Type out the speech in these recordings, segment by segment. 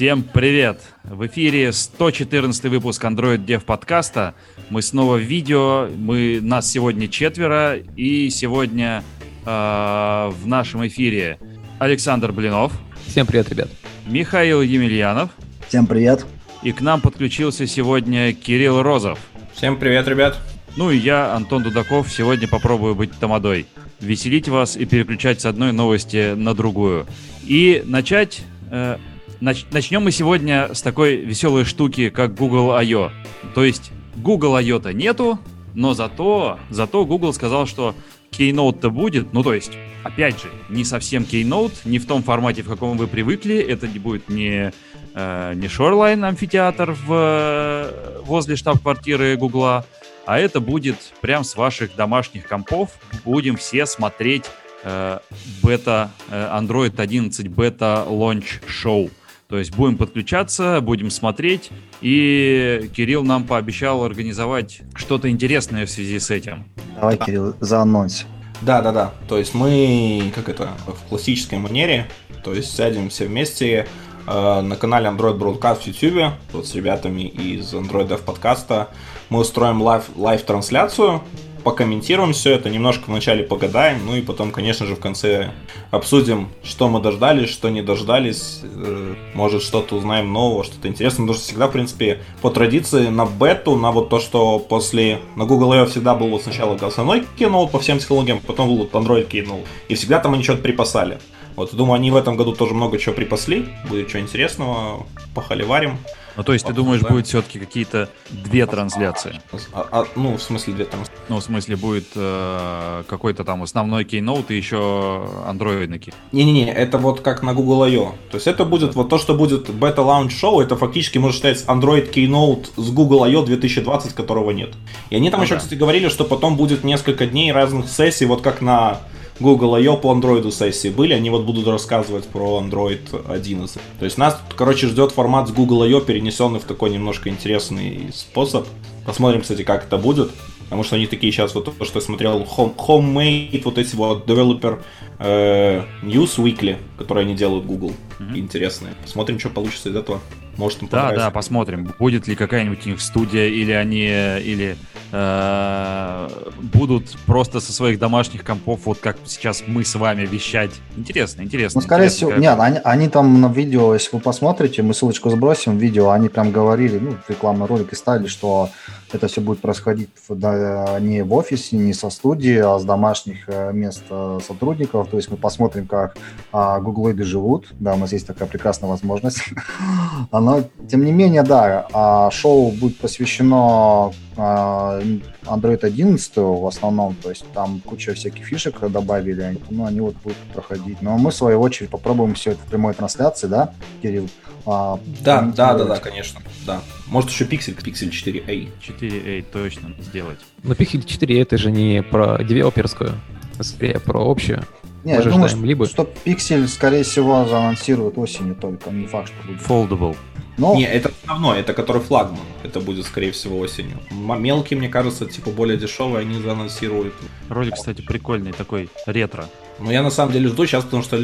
Всем привет! В эфире 114 выпуск Android Dev подкаста. Мы снова в видео. Мы, нас сегодня четверо. И сегодня э, в нашем эфире Александр Блинов. Всем привет, ребят. Михаил Емельянов. Всем привет. И к нам подключился сегодня Кирилл Розов. Всем привет, ребят. Ну и я, Антон Дудаков, сегодня попробую быть тамадой. Веселить вас и переключать с одной новости на другую. И начать... Э, начнем мы сегодня с такой веселой штуки, как Google I.O. То есть Google I.O.-то нету, но зато, зато Google сказал, что Keynote-то будет. Ну, то есть, опять же, не совсем Keynote, не в том формате, в каком вы привыкли. Это не будет не, э, не Shoreline амфитеатр в, возле штаб-квартиры Гугла, а это будет прям с ваших домашних компов. Будем все смотреть э, бета, э, Android 11 бета launch show. То есть будем подключаться, будем смотреть. И Кирилл нам пообещал организовать что-то интересное в связи с этим. Давай, Кирилл, за анонс. Да, да, да. То есть мы, как это, в классической манере, то есть сядем все вместе э, на канале Android Broadcast в YouTube, вот с ребятами из Android Dev подкаста. Мы устроим live, live -трансляцию, покомментируем все это, немножко вначале погадаем, ну и потом, конечно же, в конце обсудим, что мы дождались, что не дождались, э, может что-то узнаем нового, что-то интересное, потому что всегда, в принципе, по традиции на бету, на вот то, что после, на Google I/O всегда был вот сначала основной Keynote по всем технологиям, потом был вот Android Keynote, и всегда там они что-то припасали. Вот, думаю, они в этом году тоже много чего припасли, будет что интересного, похоливарим. Ну, то есть ты думаешь, будет все-таки какие-то две трансляции? А, а, ну, в смысле две трансляции? Ну, в смысле будет э, какой-то там основной кейноут и еще андроидный Не-не-не, это вот как на Google I.O. То есть это будет вот то, что будет Beta Launch Show, это фактически можно считать Android Keynote с Google I.O. 2020, которого нет. И они там ну, еще, да. кстати, говорили, что потом будет несколько дней разных сессий, вот как на Google I.O. по Android сессии были, они вот будут рассказывать про Android 11. То есть нас, короче, ждет формат с Google I.O. перенесенный в такой немножко интересный способ. Посмотрим, кстати, как это будет. Потому что они такие сейчас, вот то, что я смотрел, home, homemade, вот эти вот developer э, news weekly, которые они делают Google, mm-hmm. интересные. Посмотрим, что получится из этого. Может, им Да, да, посмотрим, будет ли какая-нибудь у них студия, или они, или э, будут просто со своих домашних компов, вот как сейчас мы с вами вещать. Интересно, интересно. Ну, скорее интересно, всего, как... нет, они, они там на видео, если вы посмотрите, мы ссылочку сбросим, видео, они прям говорили, ну, рекламный ролик и ставили, что это все будет происходить да, не в офисе, не со студии, а с домашних э, мест э, сотрудников. То есть мы посмотрим, как а, гуглоиды живут. Да, у нас есть такая прекрасная возможность. Но, тем не менее, да, а, шоу будет посвящено а, Android 11 в основном, то есть там куча всяких фишек добавили, ну, они вот будут проходить. Но мы, в свою очередь, попробуем все это в прямой трансляции, да, Кирилл? А, да, да, да, да, конечно, да. Может еще пиксель, пиксель 4a. 4a точно сделать. Но пиксель 4 это же не про девелоперскую, а скорее про общую. Не, я думаю, что, либо... что пиксель, скорее всего, заанонсируют осенью только, не факт, что будет. Foldable. Но... Не, это основной, это который флагман. Это будет, скорее всего, осенью. Мелкие, мне кажется, типа более дешевые, они заанонсируют. Ролик, кстати, прикольный, такой ретро. Но я на самом деле жду сейчас, потому что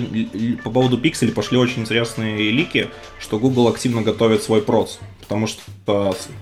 по поводу пикселей пошли очень интересные лики, что Google активно готовит свой проц. Потому что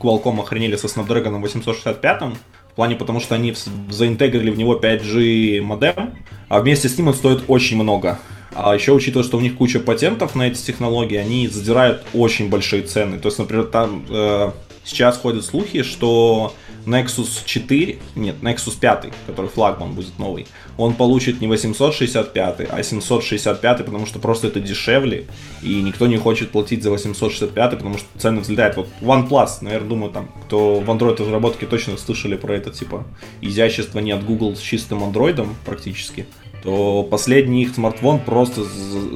Qualcomm охренели со Snapdragon 865, в плане потому что они заинтегрили в него 5G модем, а вместе с ним он стоит очень много. А еще учитывая, что у них куча патентов на эти технологии, они задирают очень большие цены. То есть, например, там э, сейчас ходят слухи, что Nexus 4, нет, Nexus 5, который флагман будет новый, он получит не 865, а 765, потому что просто это дешевле, и никто не хочет платить за 865, потому что цены взлетают. Вот OnePlus, наверное, думаю, там, кто в Android разработке точно слышали про это, типа, изящество не от Google с чистым Android практически то последний их смартфон просто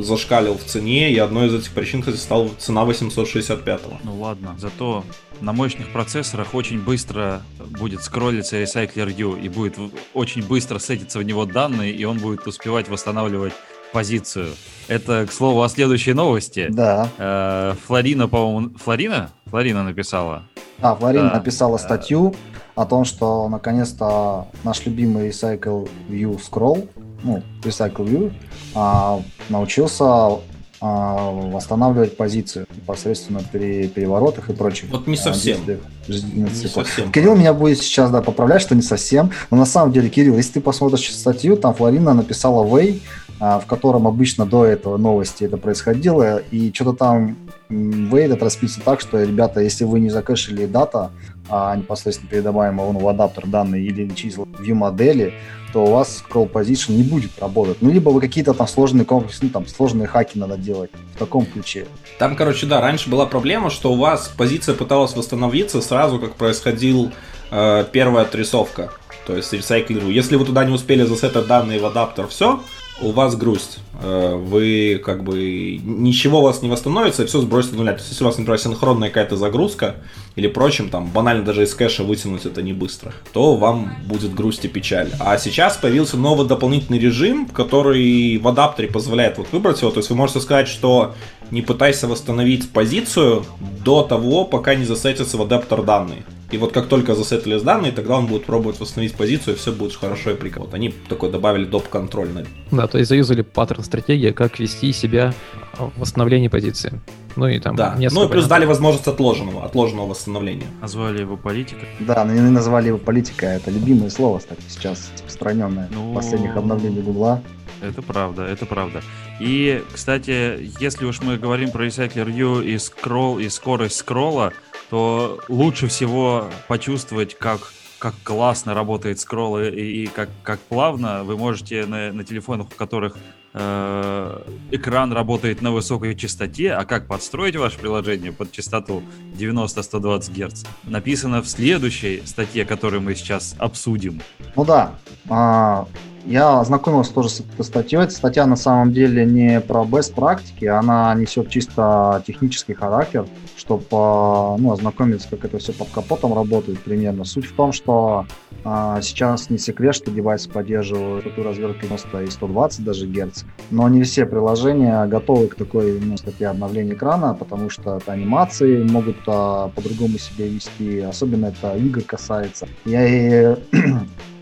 зашкалил в цене, и одной из этих причин, кстати, стала цена 865. Ну ладно, зато на мощных процессорах очень быстро будет скроллиться Recycler U, и будет очень быстро сетиться в него данные, и он будет успевать восстанавливать позицию. Это, к слову, о следующей новости. Да. Э, Флорина, по-моему... Флорина? Флорина написала. А, Флорина да. написала статью о том, что наконец-то наш любимый Recycle View Scroll ну, Recycle View, а, научился а, восстанавливать позицию непосредственно при переворотах и прочих. Вот не а, совсем. Не циклов. совсем. Кирилл меня будет сейчас да, поправлять, что не совсем. Но на самом деле, Кирилл, если ты посмотришь статью, там Флорина написала Way, а, в котором обычно до этого новости это происходило, и что-то там Way это расписано так, что, ребята, если вы не закэшили дата, а непосредственно передаваемого ну, в адаптер данные или числа view модели, то у вас scroll position не будет работать. Ну, либо вы какие-то там сложные комплексы, ну, там, сложные хаки надо делать в таком ключе. Там, короче, да, раньше была проблема, что у вас позиция пыталась восстановиться сразу, как происходил э, первая отрисовка. То есть ресайклеру. Если вы туда не успели засетать данные в адаптер, все, у вас грусть. Э, Вы как бы ничего у вас не восстановится, и все сбросит нуля. То есть, если у вас, например, синхронная какая-то загрузка или прочим, там банально даже из кэша вытянуть это не быстро, то вам будет грусть и печаль. А сейчас появился новый дополнительный режим, который в адаптере позволяет вот выбрать его. То есть вы можете сказать, что не пытайся восстановить позицию до того, пока не засетятся в адаптер данные. И вот как только засетились данные, тогда он будет пробовать восстановить позицию, и все будет хорошо и прикольно. Вот они такой добавили доп-контроль на Да, то есть заюзали паттерн стратегии, как вести себя в восстановлении позиции. Ну и там Да, несколько ну и плюс вариантов. дали возможность отложенного, отложенного восстановления. Назвали его политика. Да, но они назвали его политика, это любимое слово, кстати, сейчас распространенное Ну, в последних обновлениях Гугла. Это правда, это правда. И, кстати, если уж мы говорим про Recycler View и скролл, и скорость скролла, то лучше всего почувствовать, как, как классно работает скролл и, и как, как плавно вы можете на, на телефонах, у которых э, экран работает на высокой частоте, а как подстроить ваше приложение под частоту 90-120 Гц, написано в следующей статье, которую мы сейчас обсудим. Ну да, а, я ознакомился тоже с этой статьей. Эта статья на самом деле не про best практики, она несет чисто технический характер, чтобы ну, ознакомиться, как это все под капотом работает примерно. Суть в том, что а, сейчас не секрет, что девайсы поддерживают эту развертку 90 и 120 даже Гц, но не все приложения готовы к такой ну, статье обновления экрана, потому что это анимации могут а, по-другому себя вести, особенно это игр касается. Я и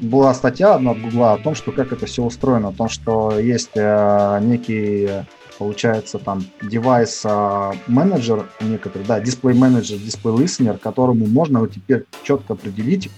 была статья одна от Гугла о том, что как это все устроено, о том, что есть э, некий, получается, там, девайс э, менеджер некоторый, да, дисплей менеджер, дисплей listener, которому можно вот теперь четко определить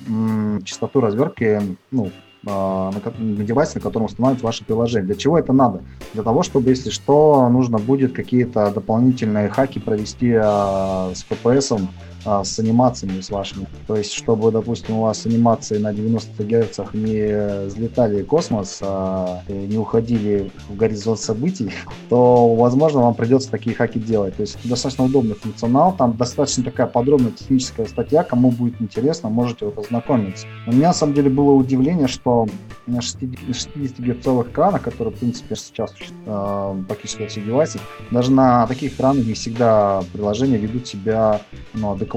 частоту развертки, ну, э, на, на девайсе, на котором устанавливается ваше приложение. Для чего это надо? Для того, чтобы, если что, нужно будет какие-то дополнительные хаки провести э, с FPS, а, с анимациями с вашими. То есть, чтобы, допустим, у вас анимации на 90 Гц не взлетали в космос, а не уходили в горизонт событий, то, возможно, вам придется такие хаки делать. То есть, достаточно удобный функционал, там достаточно такая подробная техническая статья, кому будет интересно, можете вот ознакомиться. У меня, на самом деле, было удивление, что на 60-герцовых экранах, которые, в принципе, сейчас э, практически во всех девайсах, даже на таких экранах не всегда приложения ведут себя ну, адекватно.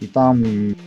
И там,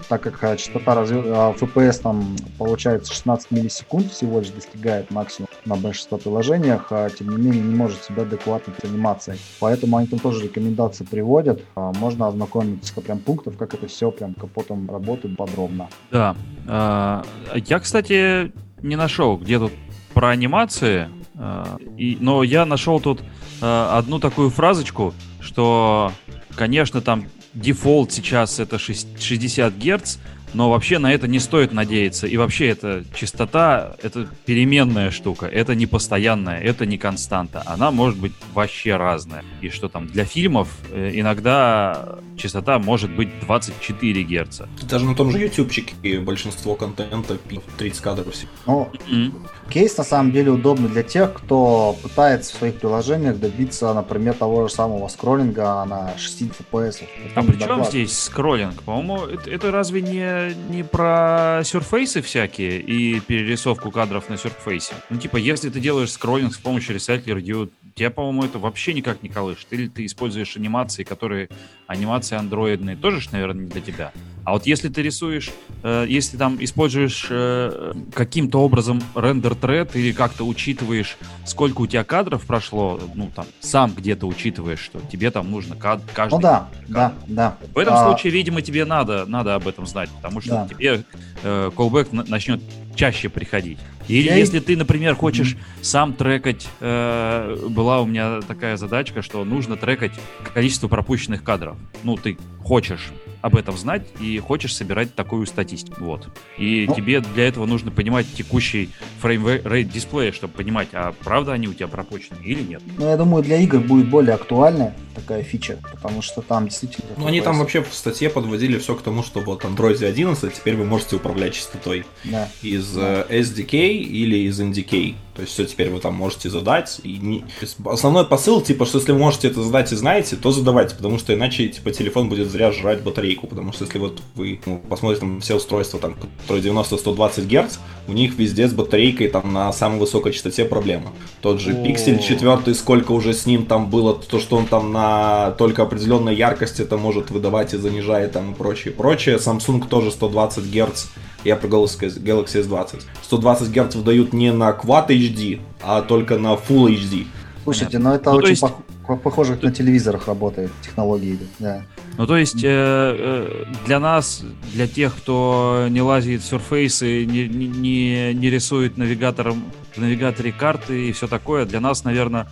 так как э, частота разве- э, FPS там получается 16 миллисекунд всего лишь достигает максимум на большинство приложениях, а, тем не менее не может себя адекватно с анимацией. Поэтому они там тоже рекомендации приводят. А, Можно ознакомиться с прям пунктов, как это все прям капотом работает подробно. Да. А, Я, кстати, не нашел, где тут про анимации, а, и, но я нашел тут одну такую фразочку, что, конечно, там дефолт сейчас это шесть- 60 Гц, но вообще на это не стоит надеяться. И вообще эта частота, это переменная штука, это не постоянная, это не константа. Она может быть вообще разная. И что там, для фильмов э, иногда частота может быть 24 Гц. Даже на том же ютубчике большинство контента пи- 30 кадров. Но М. Кейс на самом деле удобный для тех, кто пытается в своих приложениях добиться, например, того же самого скроллинга на 60 FPS. А при чем здесь скроллинг? По-моему, это, это разве не, не про сюрфейсы всякие и перерисовку кадров на сюрфейсе? Ну, типа, если ты делаешь скроллинг с помощью View, тебя, по-моему, это вообще никак не колышет. Или ты используешь анимации, которые... Анимации андроидные тоже, наверное, не для тебя. А вот если ты рисуешь, э, если там используешь э, каким-то образом рендер-тред или как-то учитываешь, сколько у тебя кадров прошло, ну там сам где-то учитываешь, что тебе там нужно кад- каждый. Ну да, да, да. В этом А, случае, видимо, тебе надо, надо об этом знать, потому что Да. тебе э, callback на- начнет чаще приходить. Или Я если ты, например, хочешь сам трекать, э, была у меня такая задачка, что нужно трекать количество пропущенных кадров. Ну, ты хочешь об этом знать и хочешь собирать такую статистику. Вот. И Ну. тебе для этого нужно понимать текущий frame rate дисплея, чтобы понимать, а правда они у тебя пропущены или нет. Ну, я думаю, для игр будет более актуальная такая фича, потому что там действительно... Ну, они там вообще в статье подводили все к тому, что вот Android 11 теперь вы можете управлять частотой Да. из э, SDK или из NDK. То есть все теперь вы там можете задать. И не- Основной посыл, типа, что если вы можете это задать и знаете, то задавайте, потому что иначе, типа, телефон будет зря жрать батарейку. Потому что если вот вы ну, посмотрите там все устройства, там, которые 90-120 Гц, у них везде с батарейкой там на самой высокой частоте проблема. Тот же. Pixel 4, сколько уже с ним там было, то, что он там на только определенной яркости это может выдавать и занижает там и прочее, прочее. Samsung тоже 120 Гц. Я про Galaxy, Galaxy S20. 120 Гц выдают не на Quad HD, а только на Full HD. Слушайте, ну это Ну, очень есть- пох- пох- похоже, как на телевизорах работает технологии. Да. Ну, то есть, э, э, для нас, для тех, кто не лазит в Surface и не, не- не, рисует навигатором в навигаторе карты и все такое, для нас, наверное,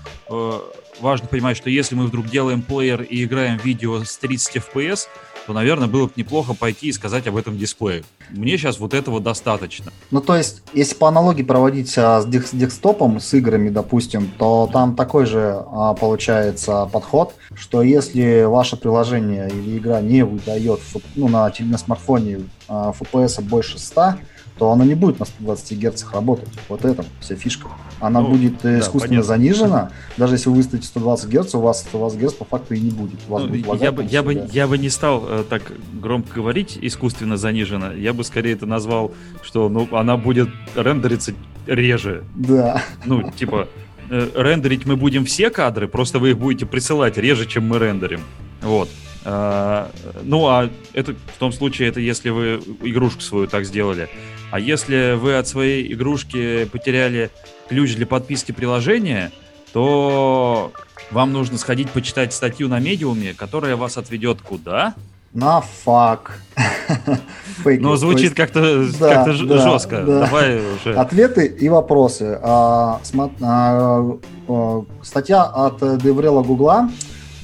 важно понимать, что если мы вдруг делаем плеер и играем видео с 30 FPS, то, наверное, было бы неплохо пойти и сказать об этом дисплее. Мне сейчас вот этого достаточно. Ну, то есть, если по аналогии проводить а, с, дек- с декстопом, с играми, допустим, то там такой же а, получается подход, что если ваше приложение или игра не выдает ну, на, на смартфоне а, FPS больше 100, то оно не будет на 120 Гц работать. Вот это вся фишка. Она Ну, будет э, да, искусственно понятно. занижена. Даже если вы выставите 120 Гц, у вас 120 Гц по факту и не будет. У вас Ну, будет я, бы, я, бы, я бы не стал э, так громко говорить, искусственно занижена. Я бы скорее это назвал, что ну, она будет рендериться реже. Да. Ну, типа, э, рендерить мы будем все кадры, просто вы их будете присылать реже, чем мы рендерим. Вот. А, ну, а это в том случае, это если вы игрушку свою так сделали. А если вы от своей игрушки потеряли ключ для подписки приложения, то вам нужно сходить почитать статью на медиуме, которая вас отведет куда? На FAQ. Но То звучит как-то да, да, жестко. да. Давай уже. Ответы и вопросы. А, смо- а, а, статья от Деврела Гугла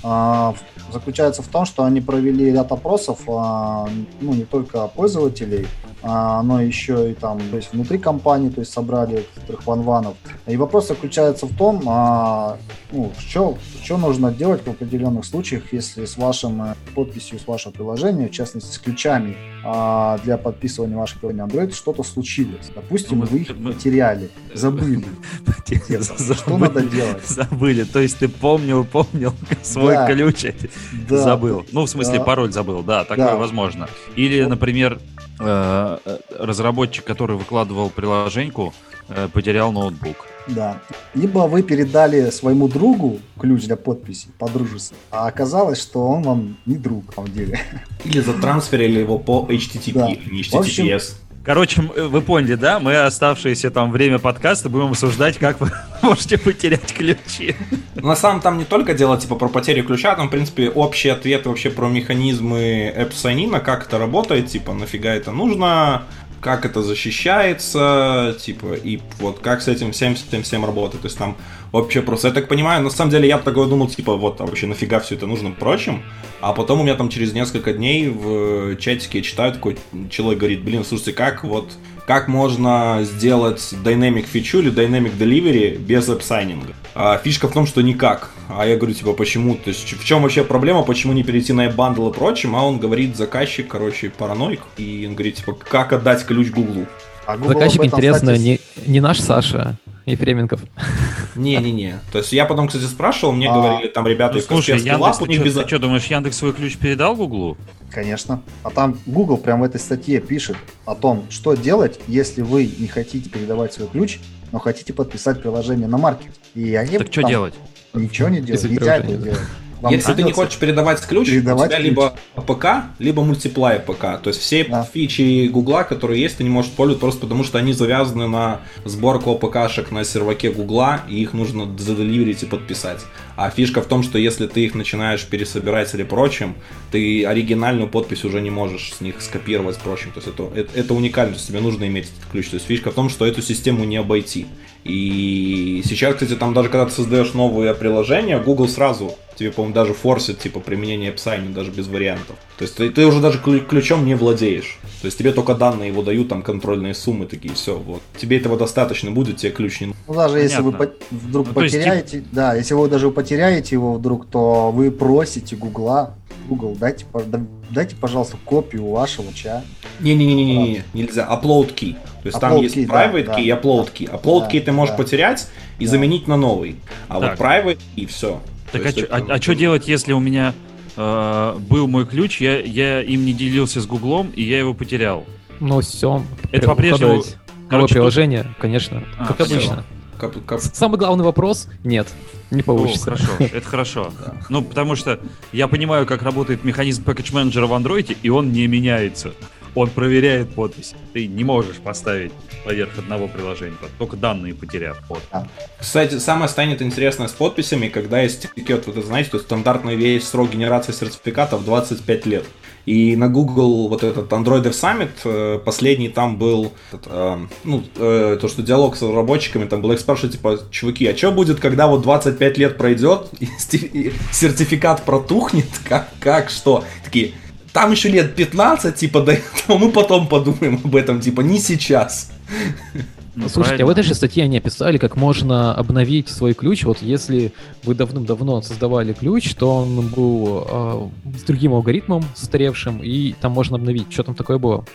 в- заключается в том, что они провели ряд опросов, а, ну, не только пользователей, а, но еще и там, то есть внутри компании, то есть собрали некоторых ванванов. И вопрос заключается в том, а, ну, что, что нужно делать в определенных случаях, если с вашим э, подписью, с вашего приложения, в частности, с ключами для подписывания вашего приложения Android, что-то случилось. Допустим, Ну, мы- вы их мы- потеряли, забыли. Что надо делать? Забыли. То есть ты помнил, помнил свой ключ, Да. забыл. Ну, в смысле, Да. пароль забыл, да, такое Да. возможно. Или, например, э, э, разработчик, который выкладывал приложеньку, э, потерял ноутбук. Да. Либо вы передали своему другу ключ для подписи по-дружески, а оказалось, что он вам не друг, на самом деле. Или затрансферили его по HTTP, Да. не В общем, HTTPS. Короче, э, вы поняли, да? Мы оставшееся там время подкаста будем обсуждать, как вы можете потерять ключи. На самом там не только дело типа про потерю ключа, там, в принципе, общий ответ вообще про механизмы App Sign-in, как это работает, типа, нафига это нужно, как это защищается, типа, и вот как с этим всем, всем, всем работает. То есть там вообще просто, я так понимаю, на самом деле я такой думал, типа, вот, а вообще нафига все это нужно прочим, а потом у меня там через несколько дней в чатике я читаю, такой человек говорит, блин, слушайте, как вот как можно сделать Dynamic Feature или Dynamic Delivery без app signing а. А фишка в том, что никак. А я говорю, типа, почему? То есть, в чем вообще проблема, почему не перейти на bundle и прочим? А он говорит, заказчик, короче, параноик. И он говорит, типа, как отдать ключ Гуглу? А Google Заказчик, интересно, кстати, не, не наш Саша Ефременков. Не-не-не. То есть, я потом, кстати, спрашивал, мне А. говорили там ребята Ну, из слушай, Яндекс, Лаб, у ты них без... ты что, думаешь, Яндекс свой ключ передал Гуглу? Конечно. А там Google прямо в этой статье пишет о том, что делать, если вы не хотите передавать свой ключ, но хотите подписать приложение на маркет. И они Так что там делать? Ничего не делать, этого приложение, делать. Вам Если ты не хочешь передавать ключ, передавать у тебя ключ. либо ПК, либо мультиплеер ПК. То есть все Да. фичи Гугла, которые есть, ты не можешь пользоваться просто потому, что они завязаны на сборку ОПКшек на серваке Гугла, и их нужно заделиверить и подписать. А фишка в том, что если ты их начинаешь пересобирать или прочим, ты оригинальную подпись уже не можешь с них скопировать прочим. То есть это, это, это уникально, то есть тебе нужно иметь этот ключ. То есть фишка в том, что эту систему не обойти. И сейчас, кстати, там даже когда ты создаешь новые приложения, Google сразу тебе, по-моему, даже форсит, типа, применение AppSign, даже без вариантов. То есть ты, ты уже даже клю- ключом не владеешь. То есть тебе только данные его дают, там, контрольные суммы такие, все, вот. Тебе этого достаточно будет, тебе ключ не Ну, даже если вы Понятно. по- вдруг Ну, то есть, потеряете, да, если вы даже потеряете его вдруг, то вы просите Гугла, Google, дайте, дайте, пожалуйста, копию вашего ча. Не-не-не-не, нельзя. Upload key. То есть там Upload есть key, да, private да, key и upload key. Upload да, key ты можешь да. потерять и Да. заменить на новый. А Так. вот private и все. Так а что делать, если у меня э, был мой ключ, я, я им не делился с Гуглом, и я его потерял? Ну, все. Это по-прежнему- короче, приложение, конечно, А, как всё. обычно. Как- как- Самый главный вопрос – нет, не О, получится. хорошо, это хорошо. Да. Ну, потому что я понимаю, как работает механизм package менеджера в андроиде, и он не меняется. Он проверяет подпись. Ты не можешь поставить поверх одного приложения, только данные потеряв. Вот. Кстати, самое станет интересное с подписями, когда истекет, вот это, знаете, то стандартный весь срок генерации сертификатов 25 лет. И на Google вот этот Android Summit, э, последний там был, э, ну, э, то, что диалог с разработчиками, там был спрашивают, типа, чуваки, а что будет, когда вот 25 лет пройдет, и сертификат протухнет, как, как, что? Такие, там еще лет 15, типа, до этого мы потом подумаем об этом, типа, не сейчас. Ну, Слушайте, а в этой же статье они описали, как можно обновить свой ключ. Вот если вы давным-давно создавали ключ, то он был а, с другим алгоритмом устаревшим, и там можно обновить. Что там такое было?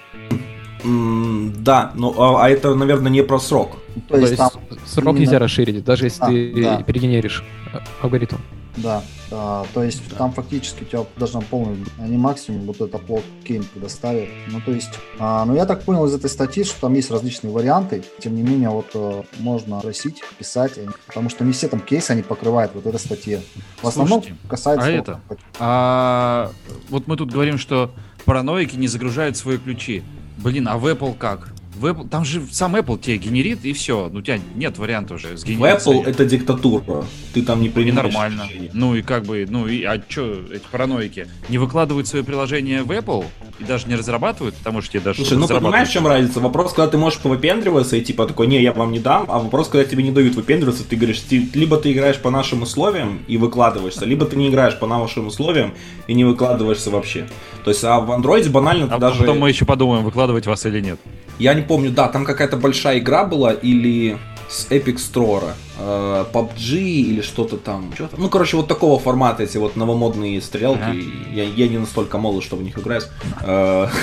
Да, ну а, а это, наверное, не про срок. То, есть, там, срок нельзя расширить, даже если А, ты да. перегенеришь а, алгоритм. Да, да, то есть там фактически у тебя должна полный, а не максимум, вот этот upload key предоставит. Ну, то есть, а, ну, я так понял из этой статьи, что там есть различные варианты, тем не менее, вот э, можно просить, писать, они- потому что не все там кейсы они покрывают вот эта статья. В основном Слушайте, касается... а вот- это? А вот мы тут говорим, что параноики не загружают свои ключи. Блин, а в Apple как? В Apple, там же сам Apple тебе генерит и все. Ну у тебя нет варианта уже В сгенерировать. Apple это диктатура. Ты там не и принимаешь нормально. решения. Ну и как бы, ну и а что эти параноики не выкладывают свои приложения в Apple и даже не разрабатывают, потому что тебе даже Слушай, ну понимаешь, в чем разница? Вопрос, когда ты можешь повыпендриваться и типа такой, не, я вам не дам, а вопрос, когда тебе не дают выпендриваться, ты говоришь, ты- либо ты играешь по нашим условиям и выкладываешься, либо ты не играешь по нашим условиям и не выкладываешься вообще. То есть, а в андроиде банально ты А даже... потом мы еще подумаем, выкладывать вас или нет. Я не помню, да, там какая-то большая игра была или с Epic Store, э, PUBG или что-то там. Что-то- Ну, короче, вот такого формата эти вот новомодные стрелки. Я, я не настолько молод, чтобы в них играть. Э,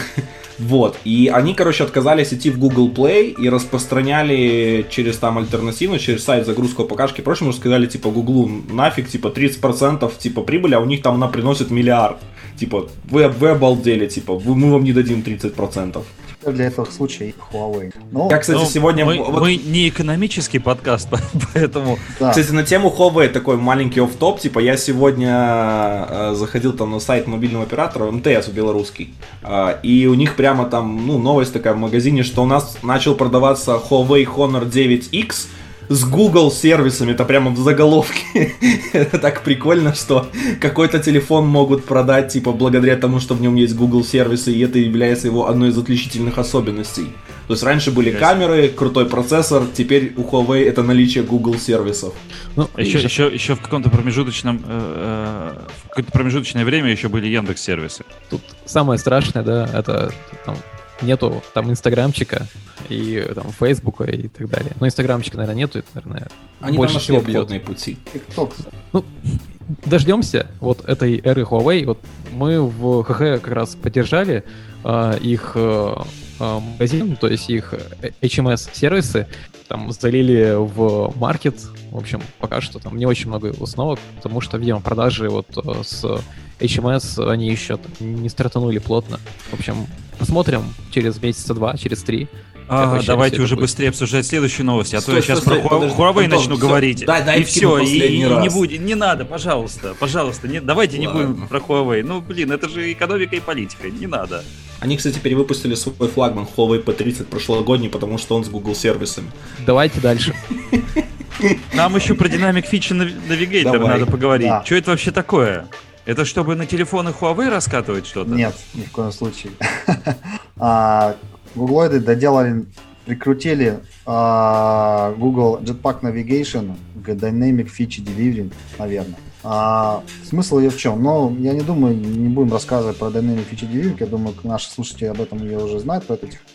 Вот, и они, короче, отказались идти в Google Play и распространяли через там альтернативно, через сайт загрузку АПКшки и прочее, сказали, типа, Гуглу нафиг, типа, 30% типа прибыли, а у них там она приносит миллиард. Типа, вы, вы обалдели, типа, мы вам не дадим 30%. Для этого случая Huawei. Ну, Я, кстати, Ну, сегодня... мы, вот- мы не экономический подкаст, поэтому да. Кстати, на тему Huawei такой маленький офф-топ, типа я сегодня э, заходил там на сайт мобильного оператора, МТС белорусский, э, и у них прямо там, ну, новость такая в магазине, что у нас начал продаваться Huawei Honor 9X с Google сервисами, это прямо в заголовке. это так прикольно, что какой-то телефон могут продать, типа, благодаря тому, что в нем есть Google сервисы, и это является его одной из отличительных особенностей. То есть раньше были камеры, крутой процессор, теперь у Huawei это наличие Google сервисов. Ну, еще, видишь, еще, еще в каком-то промежуточном э, э, в какое-то промежуточное время еще были Яндекс сервисы. тут самое страшное, да, это там, нету там инстаграмчика и там фейсбука и так далее. Но инстаграмчика, наверное, нету, это, наверное, Они больше там нашли всего объедные пути. TikTok. дождемся вот этой эры Huawei. Вот мы в ХХ как раз поддержали а, их э, а, магазин, то есть их э, HMS-сервисы, там залили в маркет. В общем, пока что там не очень много установок, потому что, видимо, продажи вот э, с HMS, они еще не стартанули плотно. В общем, посмотрим через месяца два, через три, А, давайте все уже будет. быстрее обсуждать следующие новости, а то Стой, я сейчас стой, про подожди, Huawei Антон, начну всё, говорить. дай- дай и все, и, и не будет, не надо, пожалуйста, пожалуйста, не, давайте не Ладно. будем про Huawei. Ну, блин, это же экономика и политика, не надо. Они, кстати, перевыпустили свой флагман Huawei P30 прошлогодний, потому что он с Google сервисами. Давайте дальше. Нам еще про Nav- Navigator Давай. надо поговорить. Да. Что это вообще такое? Это чтобы на телефоны Huawei раскатывать что-то? Нет, ни в коем случае. А, Гуглоиды доделали, прикрутили а, Google Jetpack Navigation к Dynamic Feature Delivery, наверное. А, смысл ее в чем? Ну, я не думаю, не будем рассказывать про Dynamic Feature Delivery, я думаю, наши слушатели об этом ее уже знают.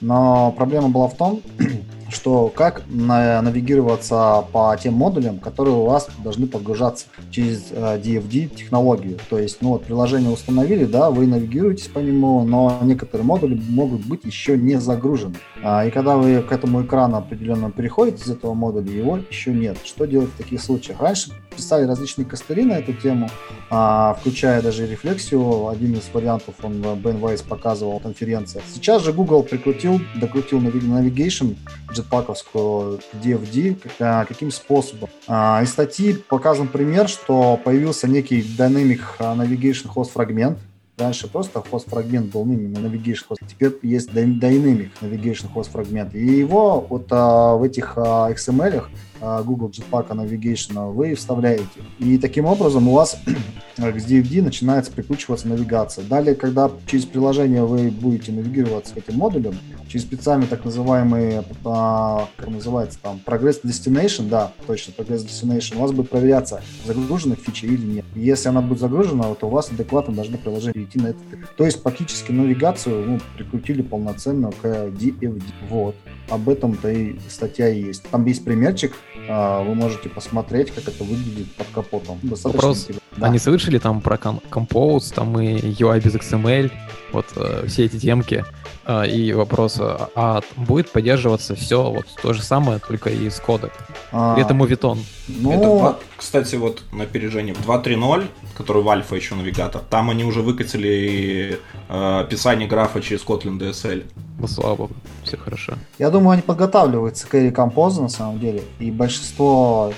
Но проблема была в том, что как на- навигироваться по тем модулям, которые у вас должны подгружаться через э, DFD технологию. То есть, ну вот приложение установили, да, вы навигируетесь по нему, но некоторые модули могут быть еще не загружены. А, и когда вы к этому экрану определенно переходите из этого модуля, его еще нет. Что делать в таких случаях? Раньше писали различные костыри на эту тему, а, включая даже рефлексию. Один из вариантов он Бен Вайс показывал на конференциях. Сейчас же Google прикрутил, докрутил Navigation джетпаковскую DFD. А, Каким способом? А, Из статьи показан пример, что появился некий Dynamic Navigation Host фрагмент. Раньше просто host фрагмент был ну, именно Navigation Host. Теперь есть dy- Dynamic Navigation Host фрагмент. И его вот а, в этих а, XML Google Jetpack Navigation вы вставляете. И таким образом у вас к DFD начинается прикручиваться навигация. Далее, когда через приложение вы будете навигироваться этим модулям, через специальный так называемый, а, как называется там, Progress Destination, да, точно, Progress Destination, у вас будет проверяться, загружена фича или нет. Если она будет загружена, то у вас адекватно должно приложение перейти на это. То есть фактически навигацию ну, прикрутили полноценно к DFD. Вот. Об этом-то и статья есть. Там есть примерчик, вы можете посмотреть, как это выглядит под капотом. Достаточно Вопрос. Да. Они слышали там про Compose, там и UI без XML, вот э, все эти темки. А, и вопрос, а, а будет поддерживаться все вот то же самое, только из кода? А, Или это мувитон? ну, Это, два- кстати, вот на опережение в 2.3.0, который в альфа еще навигатор, там они уже выкатили э, описание графа через Kotlin DSL. Ну, слава богу, все хорошо. Я думаю, они подготавливаются к Air Compose на самом деле, и большинство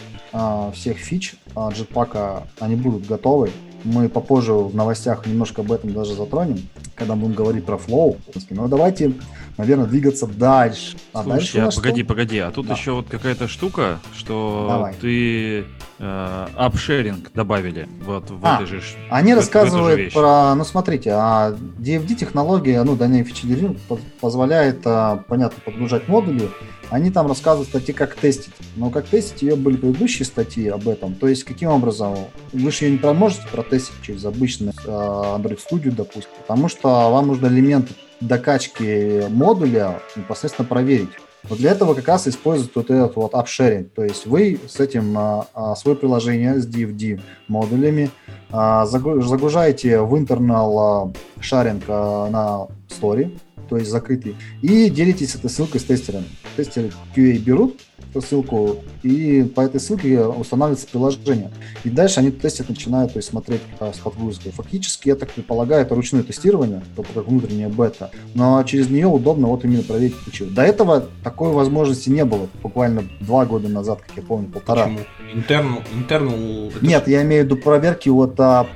всех фич а, Jetpack, они будут готовы. Мы попозже в новостях немножко об этом даже затронем, когда будем говорить про Flow. Но давайте, наверное, двигаться дальше. А дальше Слушай, у а погоди, что? погоди, а тут Да. еще вот какая-то штука, что Давай. ты э, апшеринг добавили вот в А, этой же Они в в рассказывают вещь. про, ну смотрите, а DFD технология, ну Dynamic Feature позволяет, а, понятно, подгружать модули. Они там рассказывают статьи, как тестить. Но как тестить ее были предыдущие статьи об этом. То есть каким образом вы же ее не можете протестить через обычный а, Android Studio, допустим, потому что вам нужно элементы докачки модуля непосредственно проверить. Вот для этого как раз используют вот этот вот апшеринг. То есть вы с этим а, а, свое приложение с DFD модулями а, загру- загружаете в internal а, шаринг а, на story, то есть закрытый, и делитесь этой ссылкой с тестерами. Тестеры QA берут ссылку, и по этой ссылке устанавливается приложение. И дальше они тестят, начинают то есть, смотреть а, с подгрузкой. Фактически, я так предполагаю, это ручное тестирование, как внутренняя бета, но через нее удобно вот именно проверить фичу. До этого такой возможности не было, буквально два года назад, как я помню, полтора. Почему? Internal это Нет, я имею в виду проверки вот а,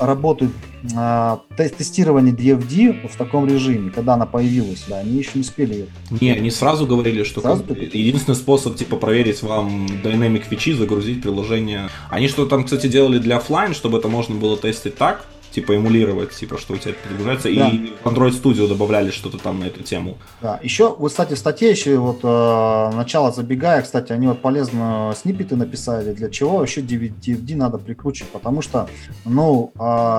работают тестирование DFD в таком режиме, когда она появилась, да, они еще не успели ее. Не, они сразу говорили, что Сразу как- единственный способ типа проверить вам Dynamic фичи, загрузить приложение. Они что там, кстати, делали для оффлайн, чтобы это можно было тестить так, типа эмулировать, типа что у тебя перегружается. Да. И в Android Studio добавляли что-то там на эту тему. Да. Еще, вот, кстати, в статье еще вот э, начало забегая, кстати, они вот полезно сниппеты написали, для чего вообще DFD надо прикручивать, потому что, ну,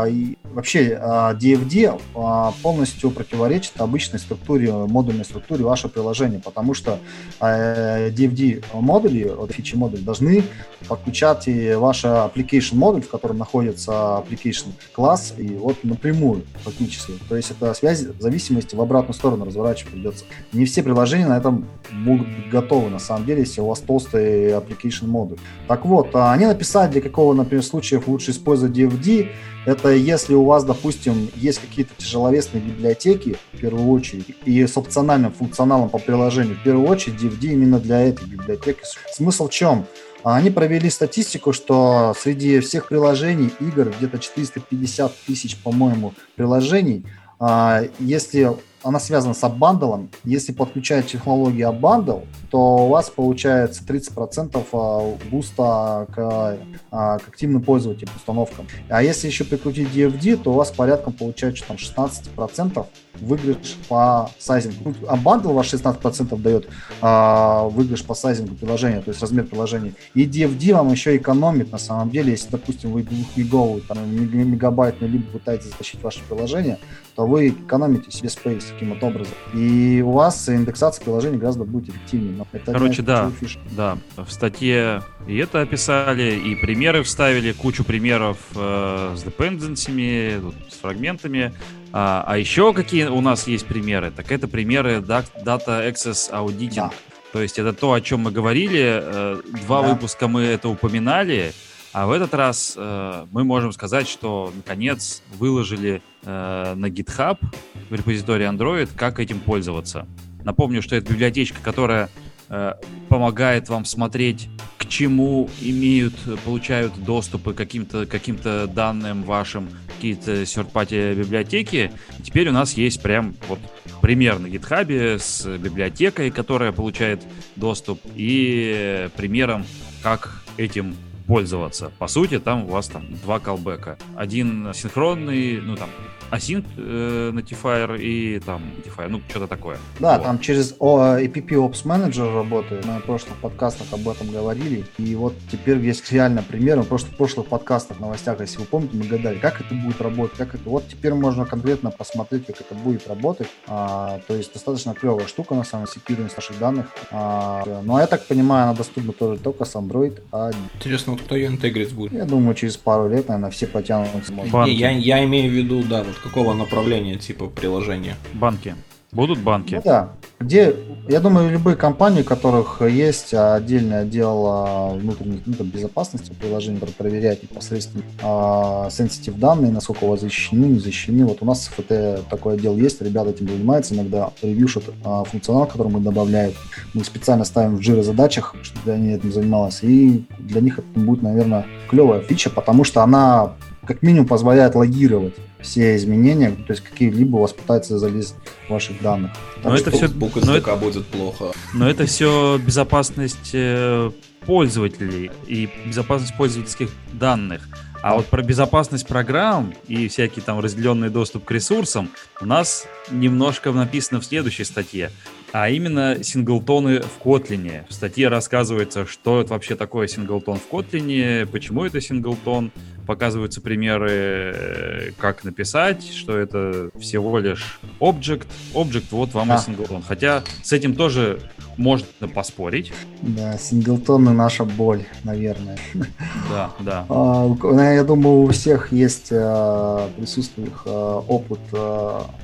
и вообще а, DFD а, полностью противоречит обычной структуре, модульной структуре вашего приложения, потому что э, DFD модули, вот фичи модули, должны подключать и ваш application модуль, в котором находится application класс, вас и вот напрямую фактически. То есть это связь зависимости в обратную сторону разворачивать придется. Не все приложения на этом будут готовы, на самом деле, если у вас толстый application модуль. Так вот, а они написали, для какого, например, случаев лучше использовать DFD. Это если у вас, допустим, есть какие-то тяжеловесные библиотеки, в первую очередь, и с опциональным функционалом по приложению, в первую очередь DFD именно для этой библиотеки. Смысл в чем? Они провели статистику, что среди всех приложений, игр, где-то 450 тысяч, по-моему, приложений, а, если она связана с app bundle ом. Если подключать технологию app bundle, то у вас получается 30% а, буста к, а, к активным пользователям, установкам. А если еще прикрутить DFD, то у вас порядком получается там 16% выигрыш по sizing у. А bundle у вас 16% дает а, выигрыш по sizing у приложения, то есть размер приложения. И DFD вам еще экономит на самом деле, если, допустим, вы двухгиговый, там, мегабайтный, либо пытаетесь затащить ваше приложение, то вы экономите себе space таким вот образом. И у вас индексация приложения гораздо будет эффективнее. Но это Короче, да, да, в статье и это описали, и примеры вставили, кучу примеров э, с dependency, с фрагментами. А, а еще какие у нас есть примеры? Так это примеры Data Access Auditing. Да. То есть это то, о чем мы говорили. Э, два да. выпуска мы это упоминали. А в этот раз э, мы можем сказать, что наконец выложили э, на GitHub в репозитории Android, как этим пользоваться. Напомню, что это библиотечка, которая помогает вам смотреть, к чему имеют, получают доступы каким-то каким данным вашим какие-то third библиотеки. Теперь у нас есть прям вот пример на GitHub с библиотекой, которая получает доступ, и примером, как этим пользоваться. По сути, там у вас там два колбека. Один синхронный, ну там async э, notifier и там notifier, ну что-то такое. Да, вот. там через о, APP Ops Manager работает. Мы в прошлых подкастах об этом говорили. И вот теперь есть реально пример. Мы просто в прошлых подкастах, новостях, если вы помните, мы гадали, как это будет работать, как это. Вот теперь можно конкретно посмотреть, как это будет работать. А, то есть достаточно клевая штука на самом деле, секьюрность наших данных. А, но я так понимаю, она доступна тоже только с Android. А... Интересно, вот кто ее интегрить будет? Я думаю, через пару лет, наверное, все потянутся. Не, я, я имею в виду, да, вот какого направления типа приложения? Банки. Будут банки? Ну, да. Где, я думаю, любые компании, у которых есть отдельный отдел а, внутренней ну, безопасности приложения, который проверяет непосредственно а, sensitive данные, насколько у вас защищены, не защищены. Вот у нас в ФТ такой отдел есть, ребята этим занимаются, иногда ревьюшат а, функционал, который мы добавляем. Мы специально ставим в жиры задачах, чтобы они этим занималась. И для них это будет, наверное, клевая фича, потому что она как минимум позволяет логировать все изменения, то есть какие-либо у вас пытаются залезть ваших данных. Но это все, но это, будет плохо. Но это все безопасность э, пользователей и безопасность пользовательских данных. А вот про безопасность программ и всякий там разделенный доступ к ресурсам у нас немножко написано в следующей статье. А именно синглтоны в Kotlin. В статье рассказывается, что это вообще такое синглтон в Kotlin, почему это синглтон, показываются примеры, э, как написать, что это всего лишь объект. Объект, вот вам и синглтон. Хотя с этим тоже можно поспорить. Да, синглтоны наша боль, наверное. Да, да. А, я думаю, у всех есть э, присутствующих э, опыт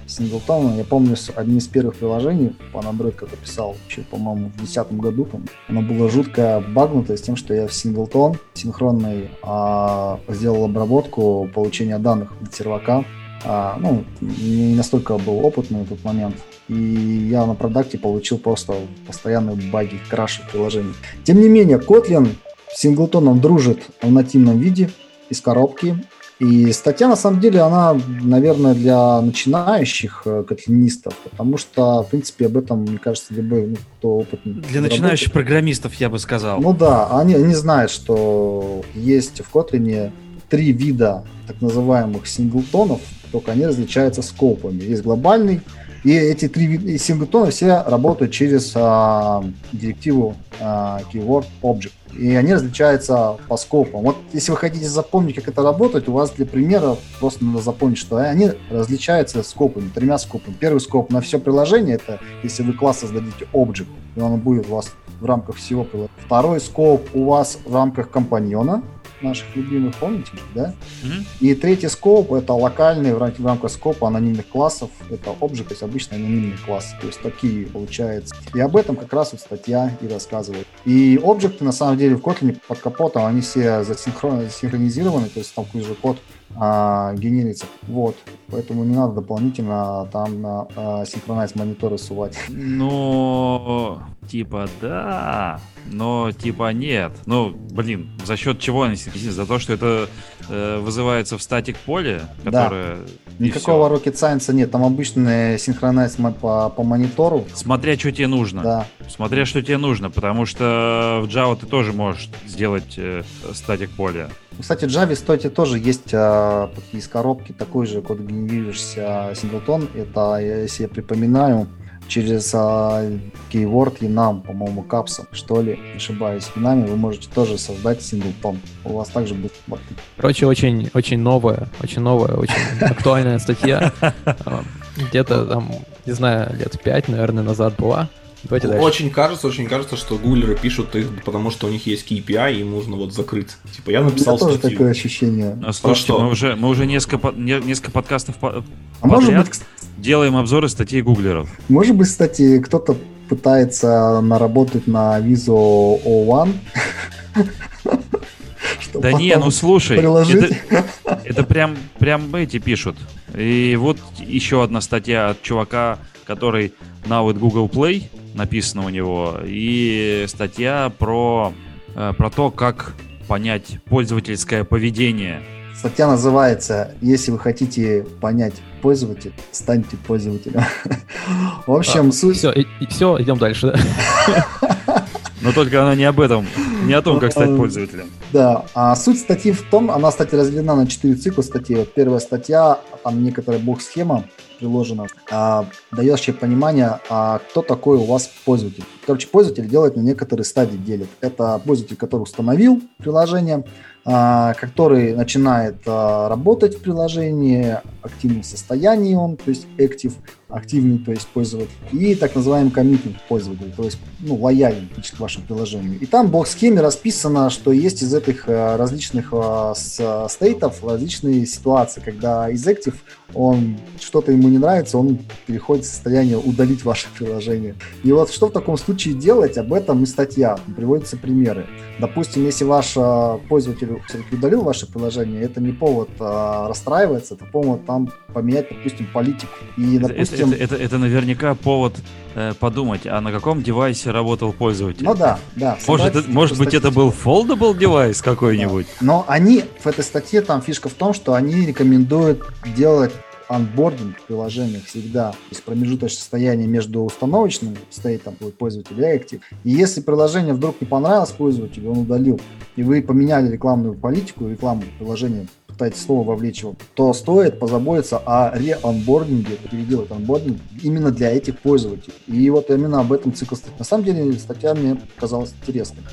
синглтона. Я помню, одни из первых приложений по Android, как писал еще, по-моему, в 2010 году, там, оно было жутко багнутое с тем, что я в синглтон синхронный а, сделал обработку получения данных от сервака. А, ну, не настолько был опытный в тот момент. И я на продукте получил просто постоянные баги, краши в приложении. Тем не менее, Kotlin с синглтоном дружит в нативном виде из коробки. И статья, на самом деле, она, наверное, для начинающих э, котлинистов, потому что, в принципе, об этом, мне кажется, любой, ну, кто опытный. Для начинающих программистов, я бы сказал. Ну да, они, они знают, что есть в Kotlin три вида так называемых синглтонов, только они различаются скопами. Есть глобальный, и эти три синглтона все работают через а, директиву а, keyword object. И они различаются по скопам. Вот если вы хотите запомнить, как это работает, у вас для примера просто надо запомнить, что они различаются скопами, тремя скопами. Первый скоп на все приложение, это если вы класс создадите object, и он будет у вас в рамках всего приложения. Второй скоп у вас в рамках компаньона, наших любимых, помните, да? Мгм. И третий скоп это локальный в рам- в рамках скопа анонимных классов. Это object, то есть обычно анонимный класс. То есть такие получается. И об этом как раз вот статья и рассказывает. И объекты на самом деле в Kotlin под капотом они все засинхрон- засинхронизированы, то есть там же код а, генерится. Вот. Поэтому не надо дополнительно там на а, синхронайз мониторы сувать. Ну, типа да, но типа нет. Ну, блин, за счет чего они синхронизируют? За то, что это э, вызывается в статик поле, Да. которое... и Никакого всё. rocket science нет. Там обычный синхронайз по, по монитору. Смотря, что тебе нужно. Да. Смотря, что тебе нужно, потому что в Java ты тоже можешь сделать э, статик поле. Кстати, в Java, кстати, тоже есть а, из коробки такой же код генерирующийся синглтон. Это, я- если я припоминаю, через а, keyword и нам, по-моему, капсом, что ли, ошибаюсь, и нами вы можете тоже создать синглтон. У вас также будет порты. Короче, очень, очень новая, очень новая, очень актуальная статья. А, Где-то там, не знаю, лет пять, наверное, назад была. Давайте дальше. Очень кажется, очень кажется, что гуглеры пишут их, потому что у них есть KPI, и им нужно вот закрыть. Типа, я написал тоже статью. такое ощущение. Ну, слушайте, что? мы уже, мы уже несколько, несколько подкастов по- А может быть, делаем обзоры статей гуглеров. может быть, кстати, кто-то пытается наработать на Viso O1. Чтоб Да не, ну слушай, приложить. это, это прям, прям эти пишут. И вот еще одна статья от чувака, который at Google Play, написана у него, и статья про, э, про то, как понять пользовательское поведение. Статья называется «Если вы хотите понять пользователя, станьте пользователем». В общем, суть... Все, все, идем дальше. да. Но только она не об этом, не о том, как стать пользователем. Да, а суть статьи в том, она, кстати, разделена на четыре цикла статей. Вот первая статья, там некоторая бог-схема приложена, а, дающая понимание, а кто такой у вас пользователь. Короче, пользователь делает на некоторые стадии делит. Это пользователь, который установил приложение, а, который начинает а, работать в приложении, активном состоянии он, то есть active, активный, то есть пользователь, и так называемый commitment пользователь, то есть ну, лояльный к вашему приложению. И там в блок-схеме расписано, что есть из этих э, различных э, с- стейтов различные ситуации, когда из active он что-то ему не нравится, он переходит в состояние удалить ваше приложение. И вот что в таком случае делать, об этом и статья, приводятся примеры. Допустим, если ваш э, пользователь все-таки удалил ваше приложение, это не повод э, расстраиваться, это повод поменять, допустим, политику. И, Это, допустим, это- это- это наверняка повод э, подумать, а на каком девайсе работал пользователь. ну да, да. Может, это- может быть, это был foldable девайс какой-нибудь? Но они, в этой статье, там фишка в том, что они рекомендуют делать анбординг в приложениях всегда, есть промежуточное состояние между установочным стейтом пользователя и Active. И если приложение вдруг не понравилось пользователю, он удалил, и вы поменяли рекламную политику, рекламу приложения, пытаетесь снова вовлечь его, то стоит позаботиться о реанбординге, переделать анбординг именно для этих пользователей. И вот именно об этом цикл статьи. На самом деле статья мне показалась интересной.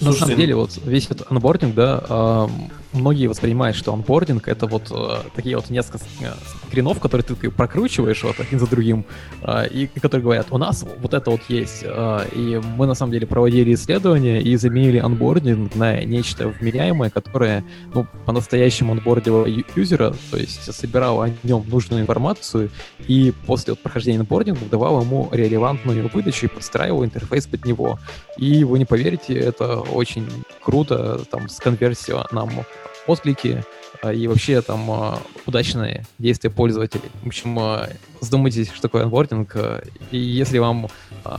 На Слушайте, самом деле, вот весь этот onboarding, да, а, многие воспринимают, что onboarding это вот а, такие вот несколько скринов, которые ты прокручиваешь вот один за другим, а, и, которые говорят, у нас вот это вот есть. а, И мы на самом деле проводили исследования и заменили onboarding на нечто вменяемое, которое, ну, по-настоящему onboard ило юзера, то есть собирало о нем нужную информацию, и после вот прохождения onboarding а давало ему релевантную выдачу и подстраивал интерфейс под него. И вы не поверите, это очень круто, там, с конверсией нам отклики а, и вообще там а, удачные действия пользователей. В общем, а, задумайтесь, что такое анбординг, и если вам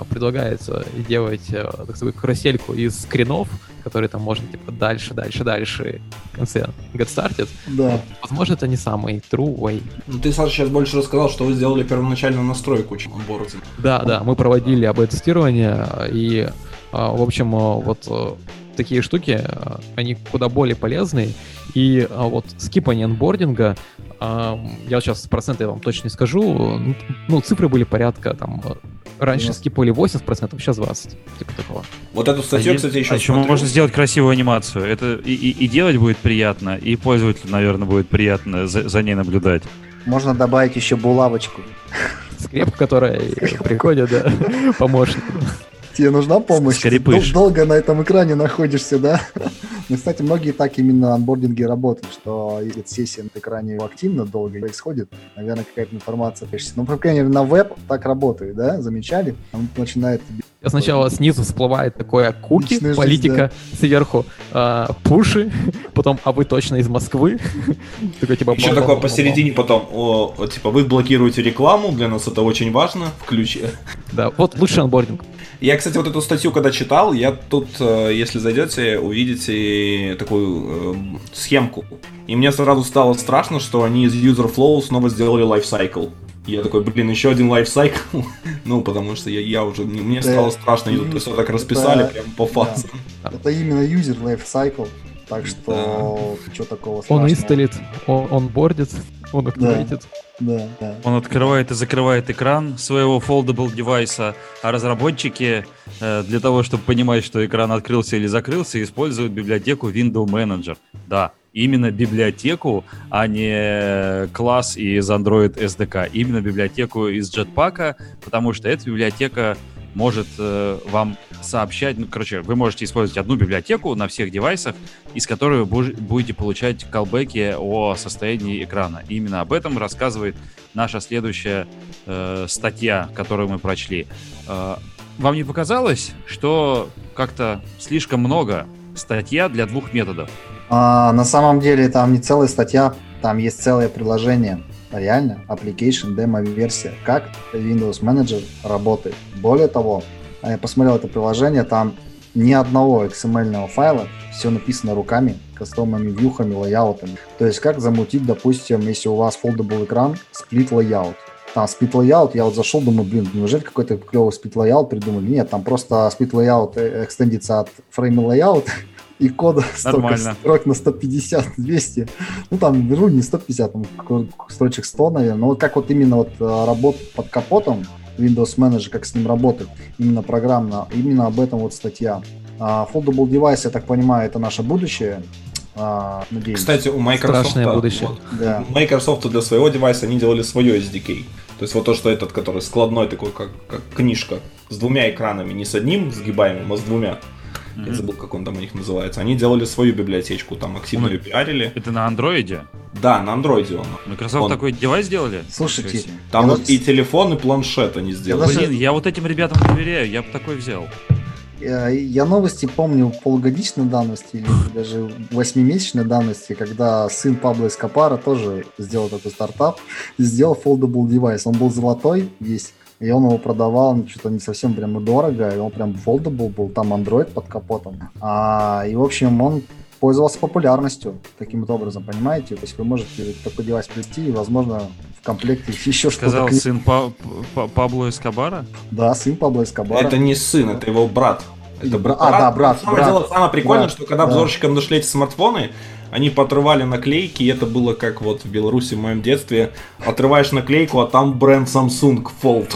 предлагается делать, так сказать, карусельку из скринов, которые там можно типа дальше, дальше, дальше в конце get started, Да. возможно, это не самый true way. Ну, ты, Саша, сейчас больше рассказал, что вы сделали первоначальную настройку, чем онбординг. Да, да, мы проводили об-тестирование, и, а, в общем, вот такие штуки, а, они куда более полезны, и а, вот скипание анбординга, а, я вот сейчас проценты вам точно не скажу, ну, цифры были порядка, там, а, раньше 90. скипали 80%, сейчас 20%, типа такого. Вот эту статью, А кстати, еще а еще можно сделать красивую анимацию. Это и, и- и делать будет приятно, и пользователю, наверное, будет приятно за, за ней наблюдать. Можно добавить еще булавочку. Скрепка, которая приходит, да, помощник. Тебе нужна помощь? Скрипыш. Дол- Долго на этом экране находишься, да? Ну, кстати, многие так именно анбординги работают, что если сессия на экране активно долго происходит, наверное, какая-то информация пишется. Ну, по крайней мере, на веб так работает, да? Замечали? Он начинает Сначала снизу всплывает такое куки, Личная политика, жизнь, да. сверху а, пуши, потом, а вы точно из Москвы? такой, типа, Еще такое посередине потом, о, типа, вы блокируете рекламу, для нас это очень важно, включи. Да, вот лучший анбординг. Я, кстати, вот эту статью, когда читал, я тут, э, если зайдете, увидите такую э, схемку. И мне сразу стало страшно, что они из User Flow снова сделали lifecycle. Я такой, блин, еще один лайфсайкл. ну, потому что я, я уже, мне стало страшно, то есть так расписали прям по фазам. Это именно юзер лайфсайкл. Так что, да. что такого страшного? Он инсталит, он, он бордит, он активейтит. Да, да. Он открывает и закрывает экран своего foldable девайса, а разработчики э, для того, чтобы понимать, что экран открылся или закрылся, используют библиотеку Window Manager. Да, именно библиотеку, а не класс из Android SDK. Именно библиотеку из Jetpack, потому что эта библиотека может э, вам сообщать, ну, короче, вы можете использовать одну библиотеку на всех девайсах, из которой вы будете получать колбеки о состоянии экрана. И именно об этом рассказывает наша следующая э, статья, которую мы прочли. Э, вам не показалось, что как-то слишком много статья для двух методов? А, на самом деле там не целая статья, там есть целое приложение. Реально, application, демо-версия, как Windows Manager работает. Более того, я посмотрел это приложение, там ни одного XML файла, все написано руками, кастомными вьюхами, layout ами. То есть как замутить, допустим, если у вас foldable экран, split layout. Там split layout, я вот зашел, думаю, блин, неужели какой-то клевый split layout придумали? Нет, там просто split layout extend ится от frame layout, и кода столько строк на 150-200. Ну, там, беру не 150, там, строчек 100, наверное. Но вот как вот именно вот э, работать под капотом, Windows Manager, как с ним работать, именно программно, именно об этом вот статья. Uh, foldable device, я так понимаю, это наше будущее. Uh, надеюсь. Кстати, у Microsoft, будущее. Вот, да. Microsoft для своего девайса они делали свое SDK. То есть вот то, что этот, который складной такой, как, как книжка, с двумя экранами, не с одним сгибаемым, а с двумя. Mm-hmm. Я забыл, как он там у них называется. Они делали свою библиотечку, там активно он... ее пиарили. Это на андроиде? Да, на андроиде он. Microsoft он... такой девайс сделали? Слушайте. Там вот и телефон, и планшет они сделали. Блин, я вот этим ребятам доверяю, я бы такой взял. Я, я новости помню полугодичной давности или даже восьмимесячной давности, когда сын Пабло Эскопара тоже сделал такой стартап, сделал foldable девайс. Он был золотой весь, и он его продавал ну, что-то не совсем прям дорого, и он прям foldable был, там Android под капотом. А, и, в общем, он пользовался популярностью таким вот образом, понимаете? То есть вы можете такой девайс прийти, и, возможно, в комплекте еще что-то... Сказал сын па- па- Пабло Эскобара? Да, сын Пабло Эскобара. Это не сын, это его брат. Это брат. А, да, брат. Самое, брат, дело, самое прикольное, брат, что когда да. обзорщикам нашли эти смартфоны, они поотрывали наклейки, и это было как вот в Беларуси в моем детстве. Отрываешь наклейку, а там бренд Samsung Fold.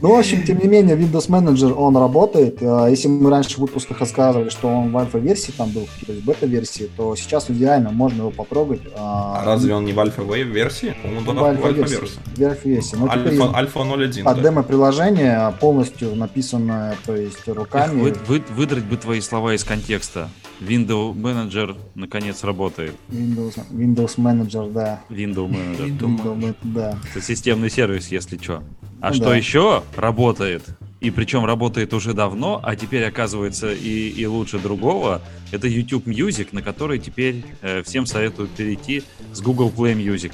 Ну, в общем, тем не менее, Windows Manager, он работает. А, если мы раньше в выпусках рассказывали, что он в альфа-версии там был, то есть бета-версии, то сейчас идеально можно его потрогать. А, а разве он не в альфа-версии? По-моему, он в альфа-версии. Альфа-версии. Ну, альфа, альфа 0.1. А демо-приложение полностью написанное, то есть руками. Вы, вы, выдрать бы твои слова из контекста. Windows Manager наконец работает. Windows, Windows Manager, да. Windows Manager. Windows, да. Это системный сервис, если что. А ну, что да. еще работает, и причем работает уже давно, а теперь оказывается и, и лучше другого, это YouTube Music, на который теперь э, всем советуют перейти с Google Play Music.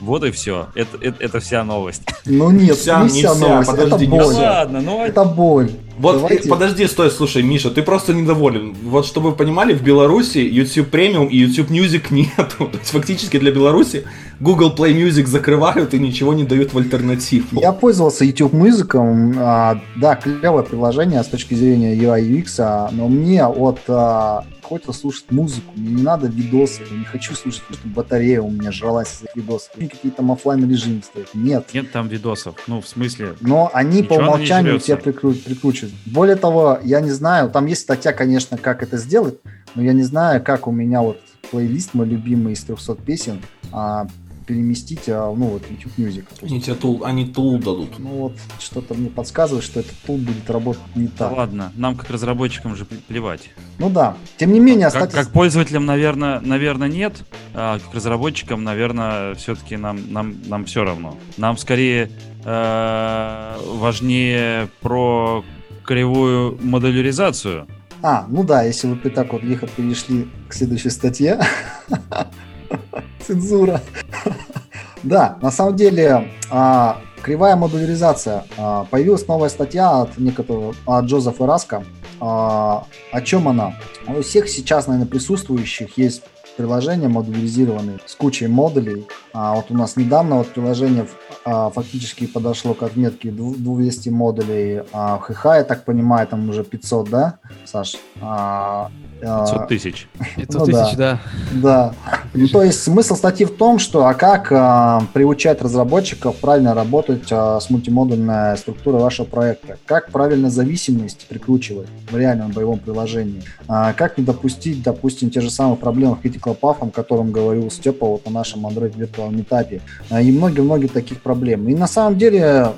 Вот и все. Это, это, это вся новость. Ну нет, вся, не вся, вся новость. Подожди, это боль. Ладно, ну это боль. Вот Давайте. подожди, стой, слушай, Миша, ты просто недоволен. Вот чтобы вы понимали, в Беларуси YouTube Premium и YouTube Music нету. То есть фактически для Беларуси Google Play Music закрывают и ничего не дают в альтернативу. Я пользовался YouTube музыком. А, да, клевое приложение с точки зрения UI UX, а, но мне от а, хочется слушать музыку, мне не надо видосы, я не хочу слушать, потому что батарея у меня жралась из видосов. Какие-то там офлайн режим стоит. Нет. Нет там видосов, ну в смысле. Но они по умолчанию тебя прикру- прикручивают. Более того, я не знаю, там есть статья, конечно, как это сделать, но я не знаю, как у меня вот плейлист мой любимый из 300 песен, а, переместить, а, ну, вот YouTube Music. Они тебе тул, они тул дадут. Ну вот, что-то мне подсказывает, что этот тул будет работать не так. Да ладно, нам как разработчикам же плевать. Ну да. Тем не менее, как, как пользователям, наверное, наверное, нет, а как разработчикам, наверное, все-таки нам, нам, нам все равно. Нам скорее э, важнее про кривую моделяризацию. А, ну да, если вы так вот лихо перешли к следующей статье. Цензура. Да, на самом деле, а, кривая модуляризация. А, появилась новая статья от некоторого от Джозефа Раска. А, о чем она? У всех сейчас, наверное, присутствующих есть приложения модуляризированные с кучей модулей. А вот у нас недавно вот приложение а, фактически подошло к отметке 200 модулей. А в ХХ, я так понимаю, там уже 500, да, Саш? А, 500 а, тысяч. 500 ну, тысяч, да. Да. Ну, то есть смысл статьи в том, что а как а, приучать разработчиков правильно работать а, с мультимодульной структурой вашего проекта, как правильно зависимость прикручивать в реальном боевом приложении, а, как не допустить, допустим, те же самые проблемы в Critical Path, о котором говорил Степа вот на нашем Android Virtual Meetup, а, и многие-многие таких проблем. И на самом деле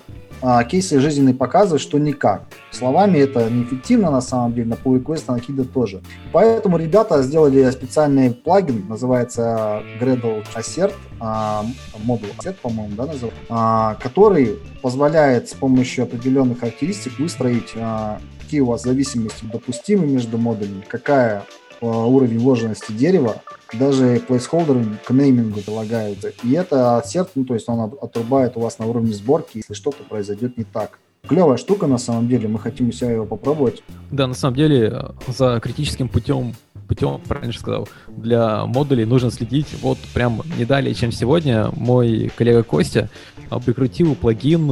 кейсы жизненные показывают, что никак. Словами это неэффективно на самом деле, на pull request, на Kida тоже. Поэтому ребята сделали специальный плагин, называется Gradle Assert, а, модуль Assert, по-моему, да, называется, а, который позволяет с помощью определенных характеристик выстроить а, какие у вас зависимости допустимы между модулями, какая а, уровень вложенности дерева, даже плейсхолдеры к неймингу прилагаются. И это сердце, ну, то есть он отрубает у вас на уровне сборки, если что-то произойдет не так. Клевая штука на самом деле, мы хотим у себя его попробовать. Да, на самом деле за критическим путем путем, правильно же сказал, для модулей нужно следить. Вот прям не далее, чем сегодня, мой коллега Костя а, прикрутил плагин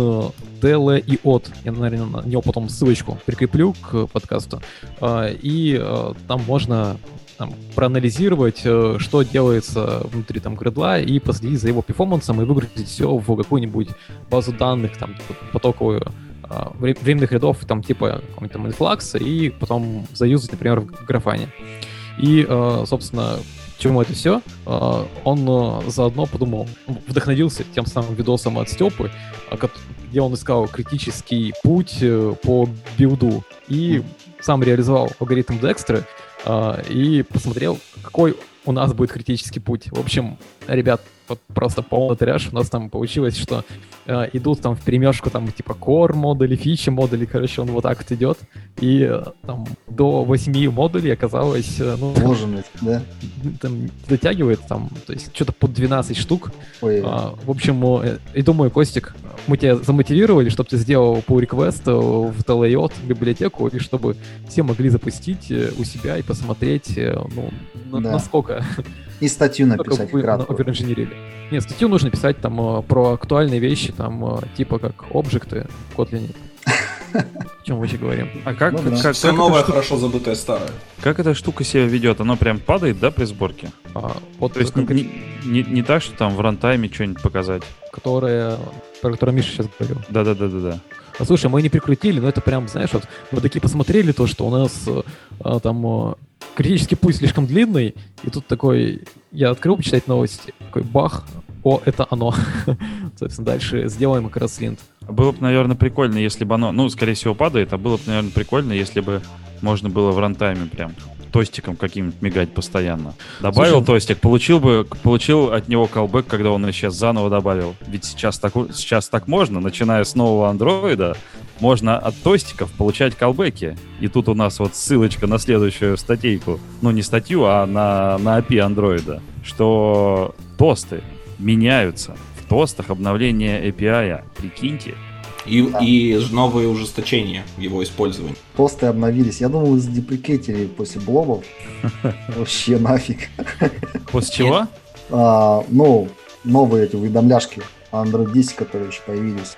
Tele и от. Я, наверное, на него потом ссылочку прикреплю к подкасту. А, и а, там можно там, проанализировать, э, что делается внутри там гредла, и последить за его перформансом и выгрузить все в какую-нибудь базу данных, там, типа, потоковую а, временных рядов, там, типа, какой-то influx, и потом заюзать, например, в графане. И, э, собственно, чему это все, э, он заодно подумал, вдохновился тем самым видосом от Степы, где он искал критический путь по билду, и сам реализовал алгоритм Декстра, а, и посмотрел, какой у нас будет критический путь. В общем, ребят, вот просто полный трэш. У нас там получилось, что э, идут там в перемешку там типа core модули, фичи модули, короче, он вот так вот идет. И э, там до 8 модулей оказалось, э, ну... Вложенность, да? Там дотягивает там, то есть что-то под 12 штук. Ой. А, в общем, э, и думаю, Костик, мы тебя замотивировали, чтобы ты сделал pull request в TLIOT библиотеку, и чтобы все могли запустить э, у себя и посмотреть, э, ну, да. насколько и статью написать вы оверинженерили. Нет, статью нужно писать там э, про актуальные вещи, там э, типа как объекты в Kotlin. О чем вообще говорим? А как, ну, да. как, Все как новое, штука, хорошо забытое старое. Как эта штука себя ведет? Она прям падает, да, при сборке? А, вот То есть как... не, не, не так, что там в рантайме что-нибудь показать? Которая, про которую Миша сейчас говорил. Да-да-да-да-да. А слушай, мы не прикрутили, но это прям, знаешь, вот мы такие посмотрели то, что у нас а, там а, критический путь слишком длинный, и тут такой, я открыл почитать новости, такой бах, о, это оно. Соответственно, дальше сделаем как раз линт. Было бы, наверное, прикольно, если бы оно, ну, скорее всего, падает, а было бы, наверное, прикольно, если бы можно было в рантайме прям тостиком каким-нибудь мигать постоянно. Добавил Слушай, тостик, получил бы, получил от него колбэк, когда он сейчас заново добавил. Ведь сейчас так, сейчас так можно, начиная с нового андроида, можно от тостиков получать колбеки. И тут у нас вот ссылочка на следующую статейку. Ну, не статью, а на, на API андроида. Что тосты меняются. В тостах обновление API. Прикиньте. И, да. и новые ужесточения его использования. Тосты обновились. Я думал, задеприкетили после блобов. Вообще нафиг. После чего? А, ну, новые эти уведомляшки Android 10, которые еще появились.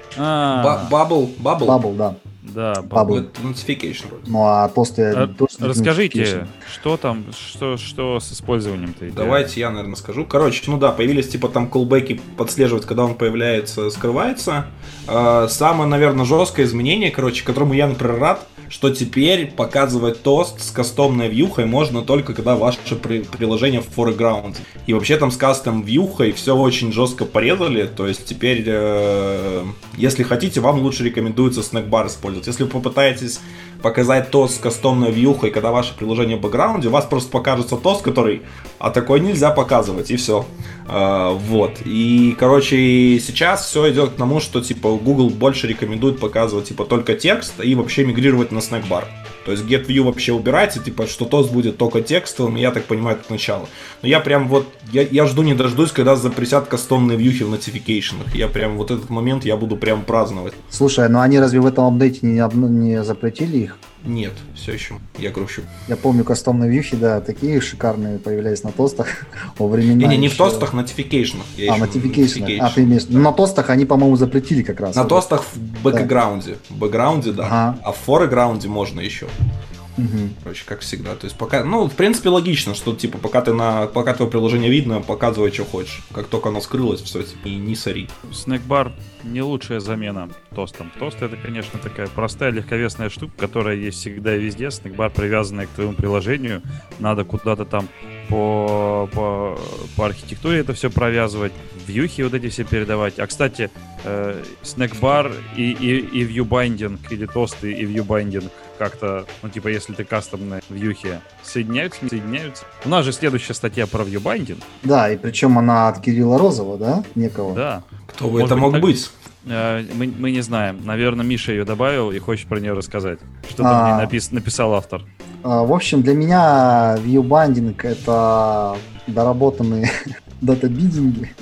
Bubble? Bubble, да. Да, Bubble. Notification. Ну, а тосты... А, расскажите, что там, что, что с использованием-то? Давайте я, наверное, скажу. Короче, ну да, появились типа там колбеки подслеживать, когда он появляется, скрывается. А, самое, наверное, жесткое изменение, короче, которому я, например, рад, что теперь показывать тост с кастомной вьюхой можно только когда ваше при- приложение в foreground. И вообще там с кастом вьюхой все очень жестко порезали, то есть теперь, э, если хотите, вам лучше рекомендуется снэкбар использовать. Если вы попытаетесь показать тост с кастомной вьюхой, когда ваше приложение в бэкграунде, у вас просто покажется тост, который, а такой нельзя показывать, и все. А, вот. И, короче, сейчас все идет к тому, что, типа, Google больше рекомендует показывать, типа, только текст и вообще мигрировать на снэкбар. То есть GetView вообще убирается, типа, что тост будет только текстовым, я так понимаю, это начало. Но я прям вот, я, я жду не дождусь, когда запретят кастомные вьюхи в нотификейшенах. Я прям вот этот момент я буду прям праздновать. Слушай, ну они разве в этом апдейте не, не запретили их? Нет, все еще. Я грущу. Я помню кастомные вьюхи, да, такие шикарные появлялись на тостах во времена. Не, не, в тостах, нотификейшенах. А, нотификейшенах. А, ты имеешь... На тостах они, по-моему, запретили как раз. На тостах в бэкграунде. В бэкграунде, да. А в фореграунде можно еще. Мгм. Короче, как всегда. То есть пока, ну, в принципе, логично, что типа пока ты на, пока твое приложение видно, показывай, что хочешь. Как только оно скрылось, все, типа, и не сори. Снэкбар не лучшая замена тостам. Тост это, конечно, такая простая легковесная штука, которая есть всегда и везде. Снэкбар привязанный к твоему приложению. Надо куда-то там по, по, по архитектуре это все провязывать, вьюхи вот эти все передавать. А, кстати, э, snackbar и, и, и view binding, или тосты и view binding как-то, ну, типа, если ты кастомные вьюхи, соединяются, не соединяются? У нас же следующая статья про view binding. Да, и причем она от Кирилла Розова, да, некого? Да. Кто бы Может это быть, мог так? быть? Э, Мы, мы не знаем. Наверное, Миша ее добавил и хочет про нее рассказать. Что А. там мне напис- написал автор. А, В общем, для меня вьюбандинг это доработанные датабидинги.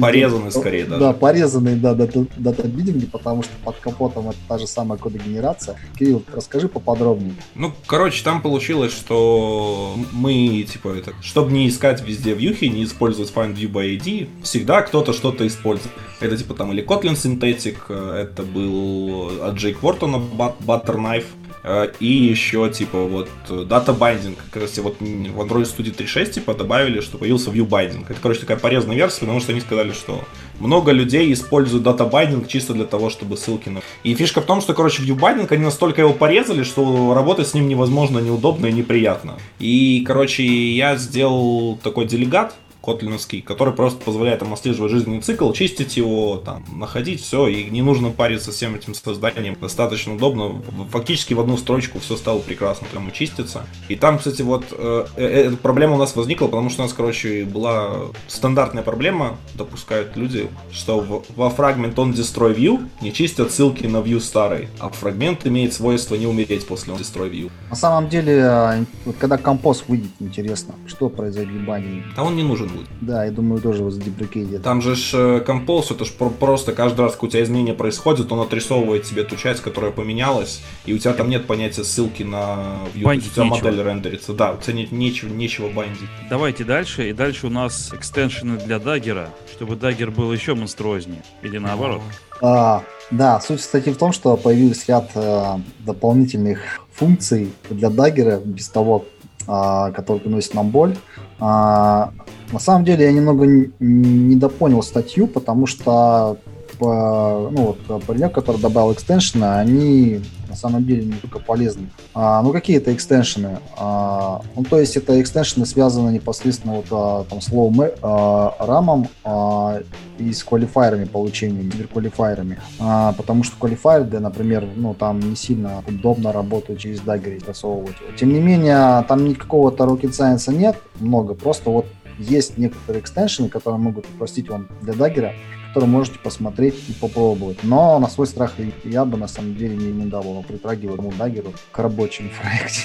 Порезанные скорее даже. Да, порезанные, да, дата- датабидинги, потому что под капотом это та же самая кодогенерация. Кирилл, расскажи поподробнее. Ну, короче, там получилось, что мы, типа, это, чтобы не искать везде вьюхи, не использовать find view by ID, всегда кто-то что-то использует. Это, типа, там, или Kotlin Synthetic, э, это был от Джейк Вортона But- Butter Knife, э, и еще, типа, вот, э, Data Binding. Раз вот в Android Studio 3.6, типа, добавили, что появился View Binding. Это, короче, такая порезанная версия, потому что они сказали, что много людей используют Binding чисто для того, чтобы ссылки на... И фишка в том, что, короче, Binding, они настолько его порезали, что работать с ним невозможно, неудобно и неприятно. И, короче, я сделал такой делегат, котлиновский, который просто позволяет там отслеживать жизненный цикл, чистить его, там, находить все, и не нужно париться всем этим созданием. Достаточно удобно. Фактически в одну строчку все стало прекрасно прям и чистится. И там, кстати, вот э, э, эта проблема у нас возникла, потому что у нас, короче, была стандартная проблема, допускают люди, что в- во фрагмент on destroy view не чистят ссылки на view старый, а фрагмент имеет свойство не умереть после on destroy view. На самом деле, а, вот когда компост выйдет, интересно, что произойдет в вьюбандинге. А он не нужен будет. Да, я думаю, тоже его задеприкейтят. Там же ж э, Compose, это ж про- просто каждый раз, когда у тебя изменения происходят, он отрисовывает тебе ту часть, которая поменялась, и у тебя там нет понятия ссылки на view, то есть у тебя Bind ить модель рендерится. Да, у тебя нет нечего, нечего bind ить. Давайте дальше. И дальше у нас extension ы для Dagger а, чтобы Dagger был еще монструознее. Или наоборот. А, да, суть статьи в том, что появился ряд э, дополнительных функций для Dagger а, без того, а, который приносит нам боль. А, на самом деле я немного недопонял статью, потому что по- ну, вот, паренек, который добавил экстеншены, они на самом деле не только полезны. А, ну, какие это экстеншены? А, ну, то есть это экстеншены связаны непосредственно вот, а, там, с low а, рамом а, и с квалифайерами получениями, квалифайерами. А, потому что квалифайеры, да, например, ну, там не сильно удобно работать через и засовывать. Тем не менее, там никакого-то rocket science нет, много, просто вот есть некоторые экстеншены, которые могут упростить вам для Dagger, которые можете посмотреть и попробовать. Но на свой страх я бы на самом деле не рекомендовал притрагивать ему даггеру к рабочему проекте.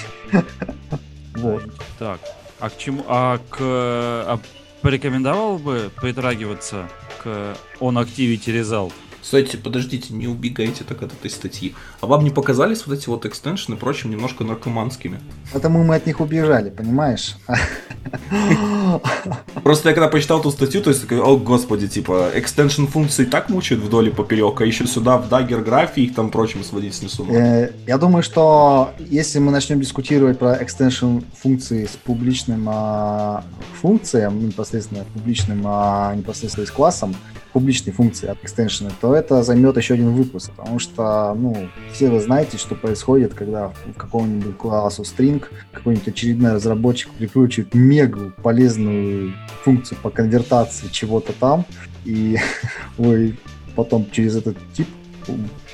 Вот. Так. А к чему? А к... А порекомендовал бы притрагиваться к On Activity Result? Кстати, подождите, не убегайте так от этой статьи. А вам не показались вот эти вот экстеншены, прочим, немножко наркоманскими? Потому мы от них убежали, понимаешь? Просто я когда почитал эту статью, то есть такой, о господи, типа, экстеншн функции так мучают вдоль и поперек, а еще сюда в Dagger графе их там прочим сводить с несу. Э, Я думаю, что если мы начнем дискутировать про экстеншн функции с публичным а, функциям, непосредственно публичным а, непосредственно с классом, публичные функции от экстеншена, то это займет еще один выпуск, потому что, ну, все вы знаете, что происходит, когда в каком-нибудь классу string какой-нибудь очередной разработчик прикручивает мега полезную функцию по конвертации чего-то там, и вы потом через этот тип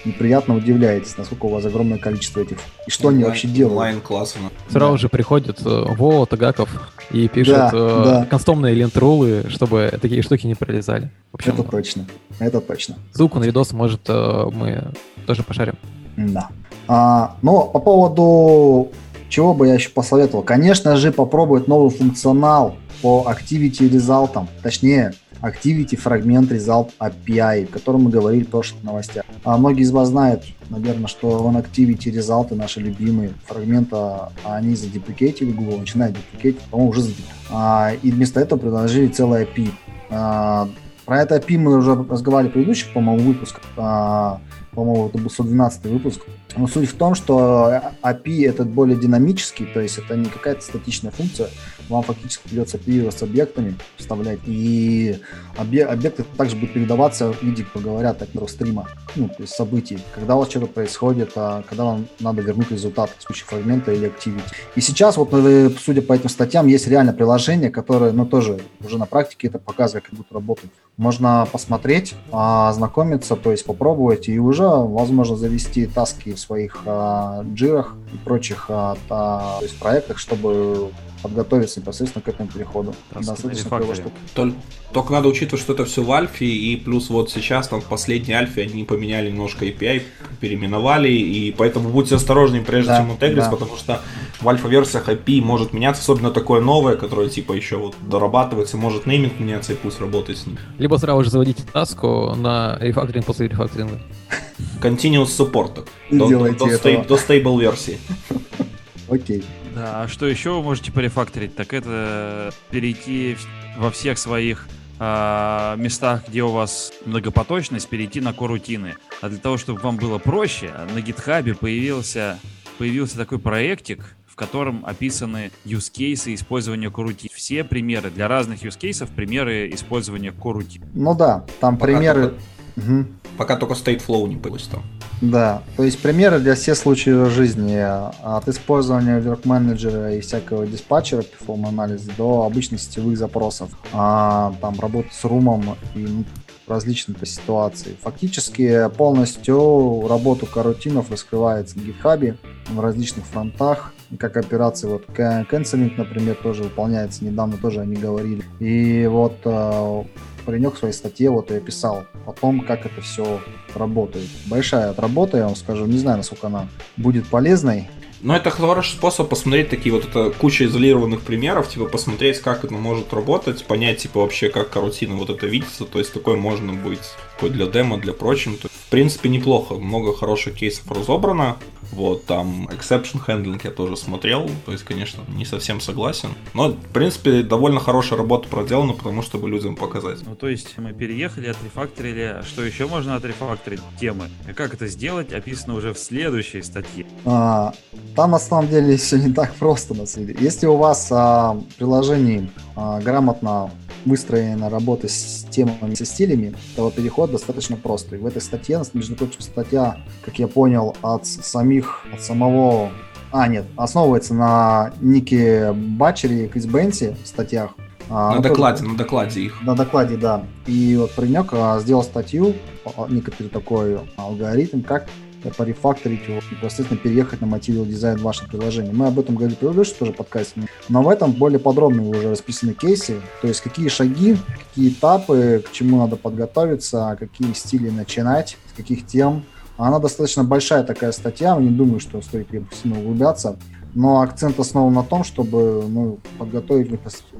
неприятно удивляетесь, насколько у вас огромное количество этих. И что онлайн, они вообще делают. Онлайн классно. Сразу да. же приходит э, Вова Тагаков и пишет да, э, да. констомные лент-рулы, чтобы такие штуки не пролезали. В общем, это точно. Это точно. Ссылку на видос, может, э, мы тоже пошарим. Да. А, но по поводу чего бы я еще посоветовал? Конечно же, попробовать новый функционал по Activity Result. Точнее, Activity Fragment Result API, о котором мы говорили в прошлых новостях. А многие из вас знают, наверное, что on Activity Result наши любимые фрагменты, они задеприкетили, Google начинает деприкетить, по-моему, уже задеприкетили. А, и вместо этого предложили целый API. А, про это API мы уже разговаривали в предыдущих, по-моему, выпусках. А, по-моему, это был 112 выпуск. Но суть в том, что API этот более динамический, то есть это не какая-то статичная функция, вам фактически придется оперировать с объектами, вставлять, и объекты также будут передаваться в виде, как говорят, так, стрима, ну, то есть событий, когда у вас что-то происходит, а когда вам надо вернуть результат в случае фрагмента или activity. И сейчас, вот, э, судя по этим статьям, есть реально приложение, которое, ну, тоже уже на практике это показывает, как будто работает. Можно посмотреть, ознакомиться, то есть попробовать, и уже, возможно, завести таски в своих а, джирах и прочих а, то есть проектах, чтобы подготовиться непосредственно к этому переходу. Достаточно того, что... Только, только надо учитывать, что это все в альфе, и плюс вот сейчас там в последней альфе они поменяли немножко API, переименовали, и поэтому будьте осторожны, прежде да, чем интегрить, да. потому что в альфа-версиях API может меняться, особенно такое новое, которое типа еще вот дорабатывается, может нейминг меняться и пусть работает с ним. Либо сразу же заводите таску на рефакторинг после рефакторинга. Continuous support. До, до, до, до stable версии. Окей. Да, а что еще вы можете порефакторить, так это перейти во всех своих э, местах, где у вас многопоточность, перейти на корутины. А для того, чтобы вам было проще, на гитхабе появился, появился такой проектик, в котором описаны use cases использования корутин. Все примеры для разных use cases, примеры использования корутин. Ну да, там Пока примеры... Только... Угу. Пока только Stateflow не появился там. Да, то есть примеры для всех случаев жизни. От использования work менеджера и всякого диспатчера, perform анализа до обычных сетевых запросов. А, там работа с румом и различные по ситуации. Фактически полностью работу карутинов раскрывается на GitHub в различных фронтах, как операции вот canceling, например, тоже выполняется. Недавно тоже они говорили. И вот а, паренек в своей статье вот и описал о том, как это все работает. Большая работа, я вам скажу, не знаю, насколько она будет полезной, но это хороший способ посмотреть такие вот это куча изолированных примеров, типа посмотреть, как это может работать, понять, типа вообще, как карутина вот это видится, то есть такое можно быть такой для демо, для прочим. В принципе, неплохо, много хороших кейсов разобрано, вот, там, exception handling я тоже смотрел, то есть, конечно, не совсем согласен. Но, в принципе, довольно хорошая работа проделана, потому чтобы людям показать. Ну, то есть, мы переехали, отрефакторили. Что еще можно отрефакторить? Темы. И как это сделать, описано уже в следующей статье. А, там, на самом деле, все не так просто, на самом деле. Если у вас а, приложение а, грамотно выстроена работа с темами, со стилями, то переход достаточно простой. В этой статье, между прочим, статья, как я понял, от самих, от самого а, нет, основывается на Нике Батчере и Крис Бенси в статьях. А, на ну, докладе, тоже, на докладе их. На докладе, да. И вот паренек а, сделал статью, а, некоторый такой алгоритм, как порефакторить его, непосредственно переехать на Material дизайн в вашем приложении. Мы об этом говорили в предыдущем тоже подкасте, но в этом более подробно уже расписаны кейсы, то есть какие шаги, какие этапы, к чему надо подготовиться, какие стили начинать, с каких тем. Она достаточно большая такая статья, не думаю, что стоит сильно углубляться но акцент основан на том, чтобы ну, подготовить,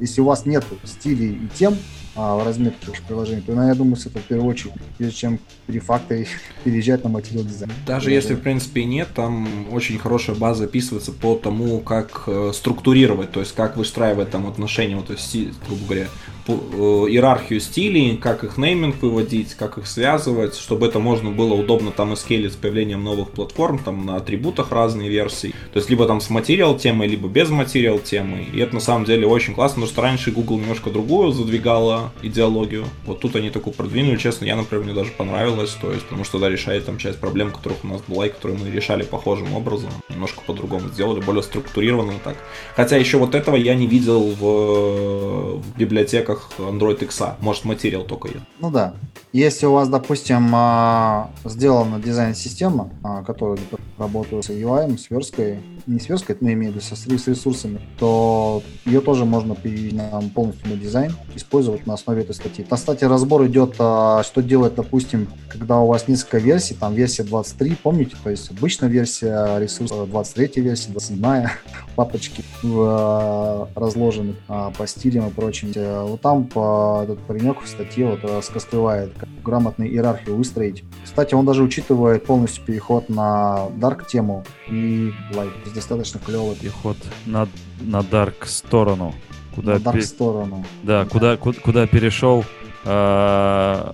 если у вас нет стилей и тем, а, в разметке приложения, то, я думаю, с этого в первую очередь, прежде чем перефакторить, переезжать на материал дизайн. Даже если, в принципе, нет, там очень хорошая база описывается по тому, как э, структурировать, то есть как выстраивать там отношения, вот, то есть, грубо говоря, по, э, иерархию стилей, как их нейминг выводить, как их связывать, чтобы это можно было удобно там скейлить с появлением новых платформ, там на атрибутах разные версии. То есть либо там с материал темой, либо без материал темы. И это на самом деле очень классно, потому что раньше Google немножко другую задвигала за идеологию. Вот тут они такую продвинули, честно, я, например, мне даже понравилось, то есть, потому что, да, решает там часть проблем, которых у нас была, и которые мы решали похожим образом, немножко по-другому сделали, более структурированно так. Хотя еще вот этого я не видел в, в библиотеках Android X. Может, материал только есть. Ну да. Если у вас, допустим, а, сделана дизайн-система, а, которая работает с UI, с версткой, не с версткой, но имею в виду с ресурсами, то ее тоже можно полностью на дизайн использовать на основе этой статьи. На статье разбор идет, а, что делать, допустим, когда у вас несколько версий, там версия 23, помните, то есть обычная версия ресурса, 23 версия, 27 папочки разложены по стилям и прочим. Вот там по, этот паренек в статье вот раскрывает, как грамотную иерархию выстроить. Кстати, он даже учитывает полностью переход на Dark тему и Light. То достаточно клевый. Переход на, на Dark сторону. Куда на пер... сторону. Да, да. Куда, куда, куда перешел э,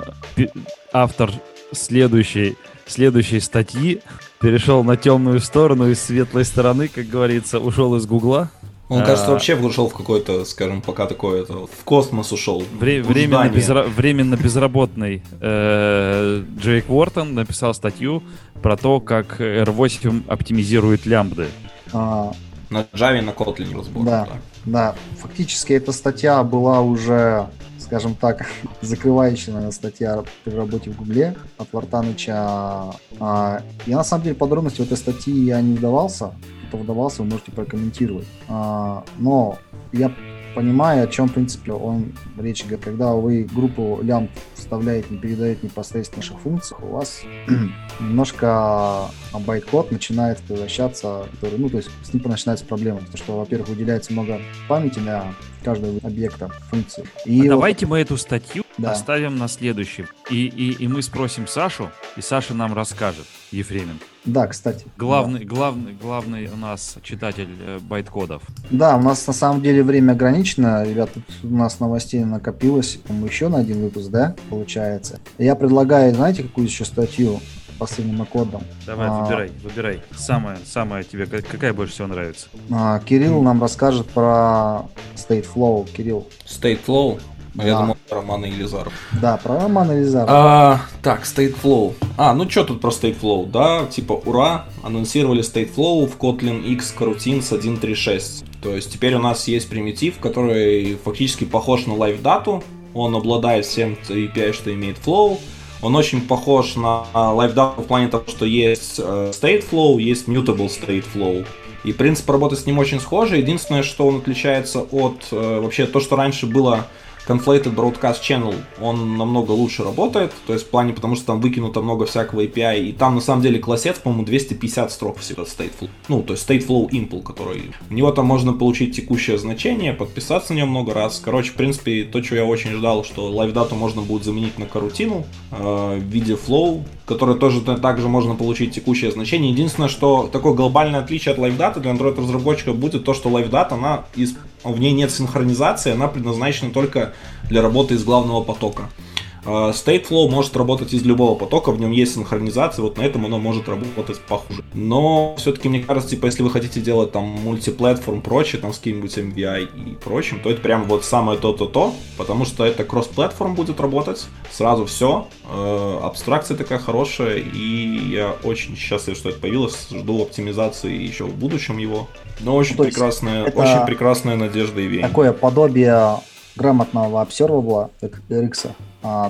автор следующей, следующей статьи, перешел на темную сторону из светлой стороны, как говорится, ушел из Гугла. Он, кажется, а, вообще ушел в какой-то, скажем, пока такой это в космос ушел. Вре- временно, безра- временно безработный э- Джейк Уортон написал статью про то, как R8 оптимизирует лямбды. А, на Java и на Kotlin разбор. Да, да, да. Фактически эта статья была уже, скажем так, закрывающая статья при работе в Гугле от Вартаныча. А, я на самом деле подробности в этой статьи я не вдавался, кто вдавался, вы можете прокомментировать. А, но я понимаю, о чем, в принципе, он речь идет. Когда вы группу лямбд вставляете, не передаете непосредственно ваших функций, у вас немножко байт-код начинает превращаться, который, ну, то есть с ним начинается проблема, потому что, во-первых, выделяется много памяти для каждого объекта функции. И а вот... давайте мы эту статью да. оставим на следующем, и, и, и мы спросим Сашу, и Саша нам расскажет, Ефремин. Да, кстати. Главный, да. главный, главный у нас читатель э, байт-кодов. Да, у нас на самом деле время ограничено. Ребят, тут у нас новостей накопилось, по еще на один выпуск, да, получается. Я предлагаю, знаете, какую еще статью? последним аккордом. Давай, а, выбирай, выбирай. Самое, самое тебе, какая больше всего нравится? А, Кирилл нам расскажет про State Flow. Кирилл. State Flow? Да. Я думал, про Романа Елизаров. Да, про Романа Елизаров. А, так, State Flow. А, ну что тут про State Flow, да? Типа, ура, анонсировали State Flow в Kotlin X Coroutines 1.3.6. То есть теперь у нас есть примитив, который фактически похож на live дату. Он обладает всем API, что имеет Flow. Он очень похож на LiveDAO в плане того, что есть э, State Flow, есть Mutable State Flow. И принцип работы с ним очень схожий. Единственное, что он отличается от э, вообще то, что раньше было Conflated Broadcast Channel, он намного лучше работает, то есть в плане, потому что там выкинуто много всякого API, и там на самом деле классец, по-моему, 250 строк всегда stateful, ну, то есть stateflow impl, который, у него там можно получить текущее значение, подписаться на нем много раз, короче, в принципе, то, что я очень ждал, что live дату можно будет заменить на карутину э, в виде flow, который тоже также можно получить текущее значение. Единственное, что такое глобальное отличие от live data для Android разработчика будет то, что live data, она из в ней нет синхронизации, она предназначена только для работы из главного потока. А, Stateflow может работать из любого потока, в нем есть синхронизация, вот на этом оно может работать похуже. Но все-таки мне кажется, типа, если вы хотите делать там мультиплатформ прочее, там с каким-нибудь MVI и прочим, то это прям вот самое то-то-то, потому что это кросс-платформ будет работать, сразу все, э, абстракция такая хорошая, и я очень счастлив, что это появилось, жду оптимизации еще в будущем его. Но очень то прекрасная, очень прекрасная надежда и веяние. Такое подобие грамотного обсервабла, как RX,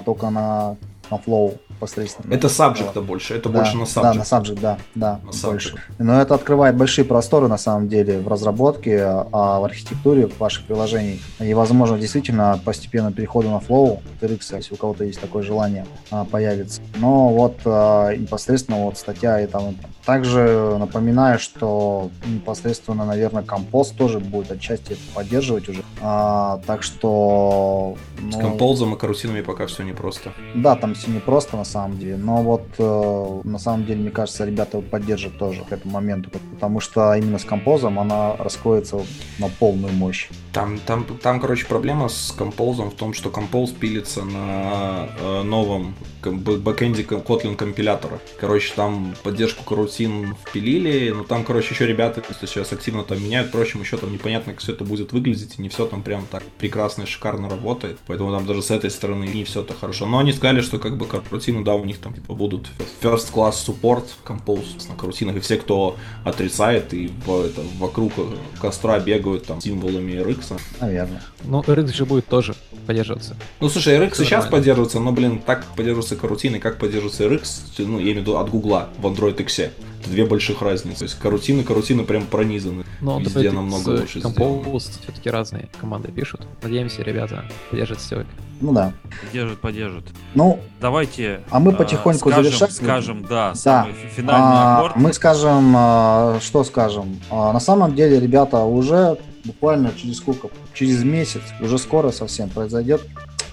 только на, на Flow посредственно. Это subject больше, это да, больше на subject. Да, на subject, да, да, на больше. Subject. Но это открывает большие просторы, на самом деле, в разработке, а в архитектуре ваших приложений. И, возможно, действительно, постепенно переходу на Flow, RX, если у кого-то есть такое желание, а, появится. Но вот а, непосредственно вот статья и там также напоминаю, что непосредственно, наверное, компост тоже будет отчасти поддерживать уже. А, так что... Ну, С композом и карусинами пока все непросто. Да, там все непросто на самом деле. Но вот э, на самом деле, мне кажется, ребята поддержат тоже к этому моменту. Потому что именно с композом она раскроется на полную мощь. Там, там, там, короче, проблема с композом в том, что композ пилится на э, новом бэкэнде Kotlin компилятора. Короче, там поддержку карутин впилили, но там, короче, еще ребята сейчас активно там меняют, впрочем, еще там непонятно, как все это будет выглядеть, и не все там прям так прекрасно и шикарно работает. Поэтому там даже с этой стороны не все это хорошо. Но они сказали, что как бы карутины, да, у них там типа будут first class support compose на карутинах. И все, кто отрицает и в, это, вокруг костра бегают там символами RX. Наверное. Ну, RX же будет тоже поддерживаться. Ну, слушай, RX сейчас нормально. поддерживается, но, блин, так поддерживаются карутины, как поддерживается RX, ну, я имею в виду от Гугла в Android X. Это две больших разницы. То есть карутины, карутины прям пронизаны. Но Везде намного лучше сделано. Compose все-таки разные команды пишут. Надеемся, ребята поддержат все. Ну да. Поддержит, поддержит. Ну, Давайте. А мы э, потихоньку скажем, завершать Скажем, да, Да. финальный а, аккорд. мы скажем, а, что скажем. А, на самом деле, ребята, уже буквально через сколько? Через месяц, уже скоро совсем произойдет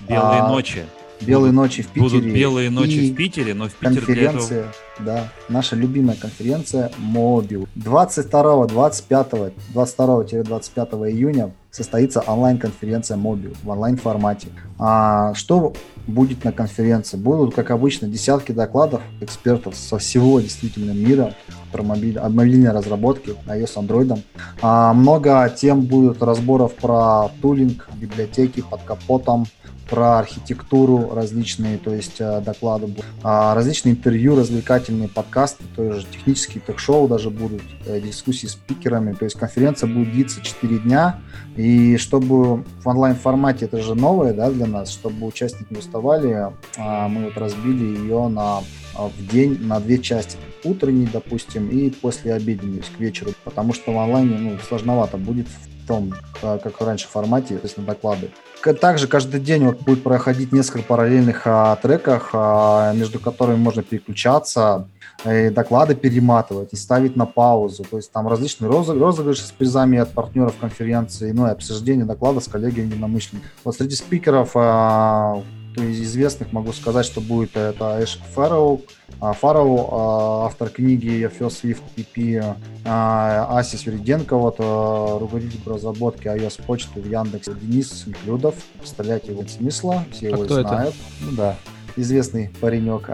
Белые а, ночи. Белые Будут- ночи в Питере. Будут белые ночи и в Питере, но в Питер для этого... конференция, да, наша любимая конференция Mobile. 22, 25, 22-25 июня состоится онлайн-конференция Mobile в онлайн-формате. А, что будет на конференции? Будут, как обычно, десятки докладов экспертов со всего действительно мира про мобиль, о мобильной разработке iOS, Android. А, много тем будут разборов про тулинг, библиотеки под капотом, про архитектуру различные, то есть э, доклады будут, а, различные интервью, развлекательные подкасты, тоже технические ток-шоу даже будут, э, дискуссии с спикерами, то есть конференция будет длиться 4 дня, и чтобы в онлайн-формате, это же новое да, для нас, чтобы участники не уставали, а, мы вот разбили ее на а, в день на две части. Утренний, допустим, и после обеденный, то есть к вечеру. Потому что в онлайне ну, сложновато будет в том, как раньше формате, то есть на доклады. Также каждый день вот будет проходить несколько параллельных а, треках, а, между которыми можно переключаться, и доклады перематывать и ставить на паузу. То есть там различные розы- розыгрыши с призами от партнеров конференции, ну и обсуждение доклада с коллегами единомышленниками. Вот среди спикеров а, то есть известных могу сказать, что будет это Эш Фарроу, а, Фарроу, а, автор книги First Swift PP, Ася Свериденко, вот а, руководитель по разработке iOS почты в Яндексе, Денис Неклюдов, представлять его смысла, все А его кто это? знают. Ну да, известный паренек.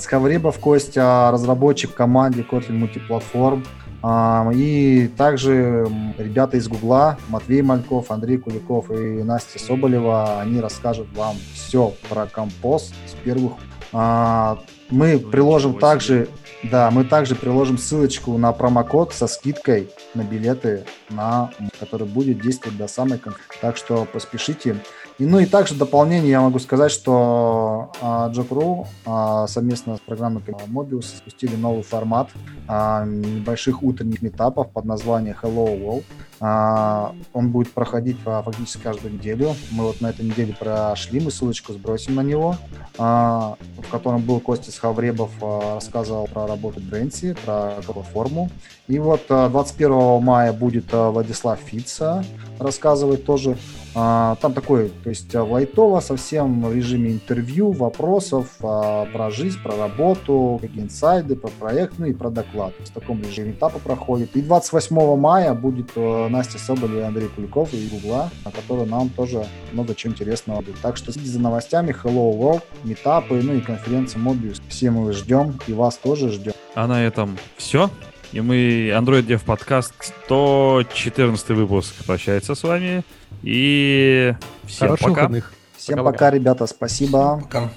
Схавребов Костя, разработчик в команде Kotlin мультиплатформ. И также ребята из Гугла, Матвей Мальков, Андрей Куликов и Настя Соболева, они расскажут вам все про компост с первых. А, Мы приложим также, да, мы также приложим ссылочку на промокод со скидкой на билеты, на, который будет действовать до самой конференции. Так что поспешите. И, ну и также дополнение я могу сказать, что а, Job.ru а, совместно с программой Mobius спустили новый формат а, небольших утренних метапов под названием Hello World. А, он будет проходить фактически каждую неделю. Мы вот на этой неделе прошли, мы ссылочку сбросим на него, а, в котором был Костя Схавребов, а, рассказывал про работу Брэнси, про платформу. И вот а, 21 мая будет Владислав Фица рассказывать тоже. Там такой, то есть лайтово совсем в режиме интервью, вопросов про жизнь, про работу, какие инсайды, про проект, ну и про доклад. В таком режиме этапа проходит. И 28 мая будет Настя Соболь и Андрей Куликов из Гугла, на который нам тоже много чего интересного будет. Так что следите за новостями, Hello World, метапы, ну и конференция Mobius. Все мы ждем, и вас тоже ждем. А на этом все. И мы, Android Dev Podcast 114 выпуск прощается с вами. И всем Хороших пока. выходных. Всем Пока-пока. пока, ребята, спасибо. Пока.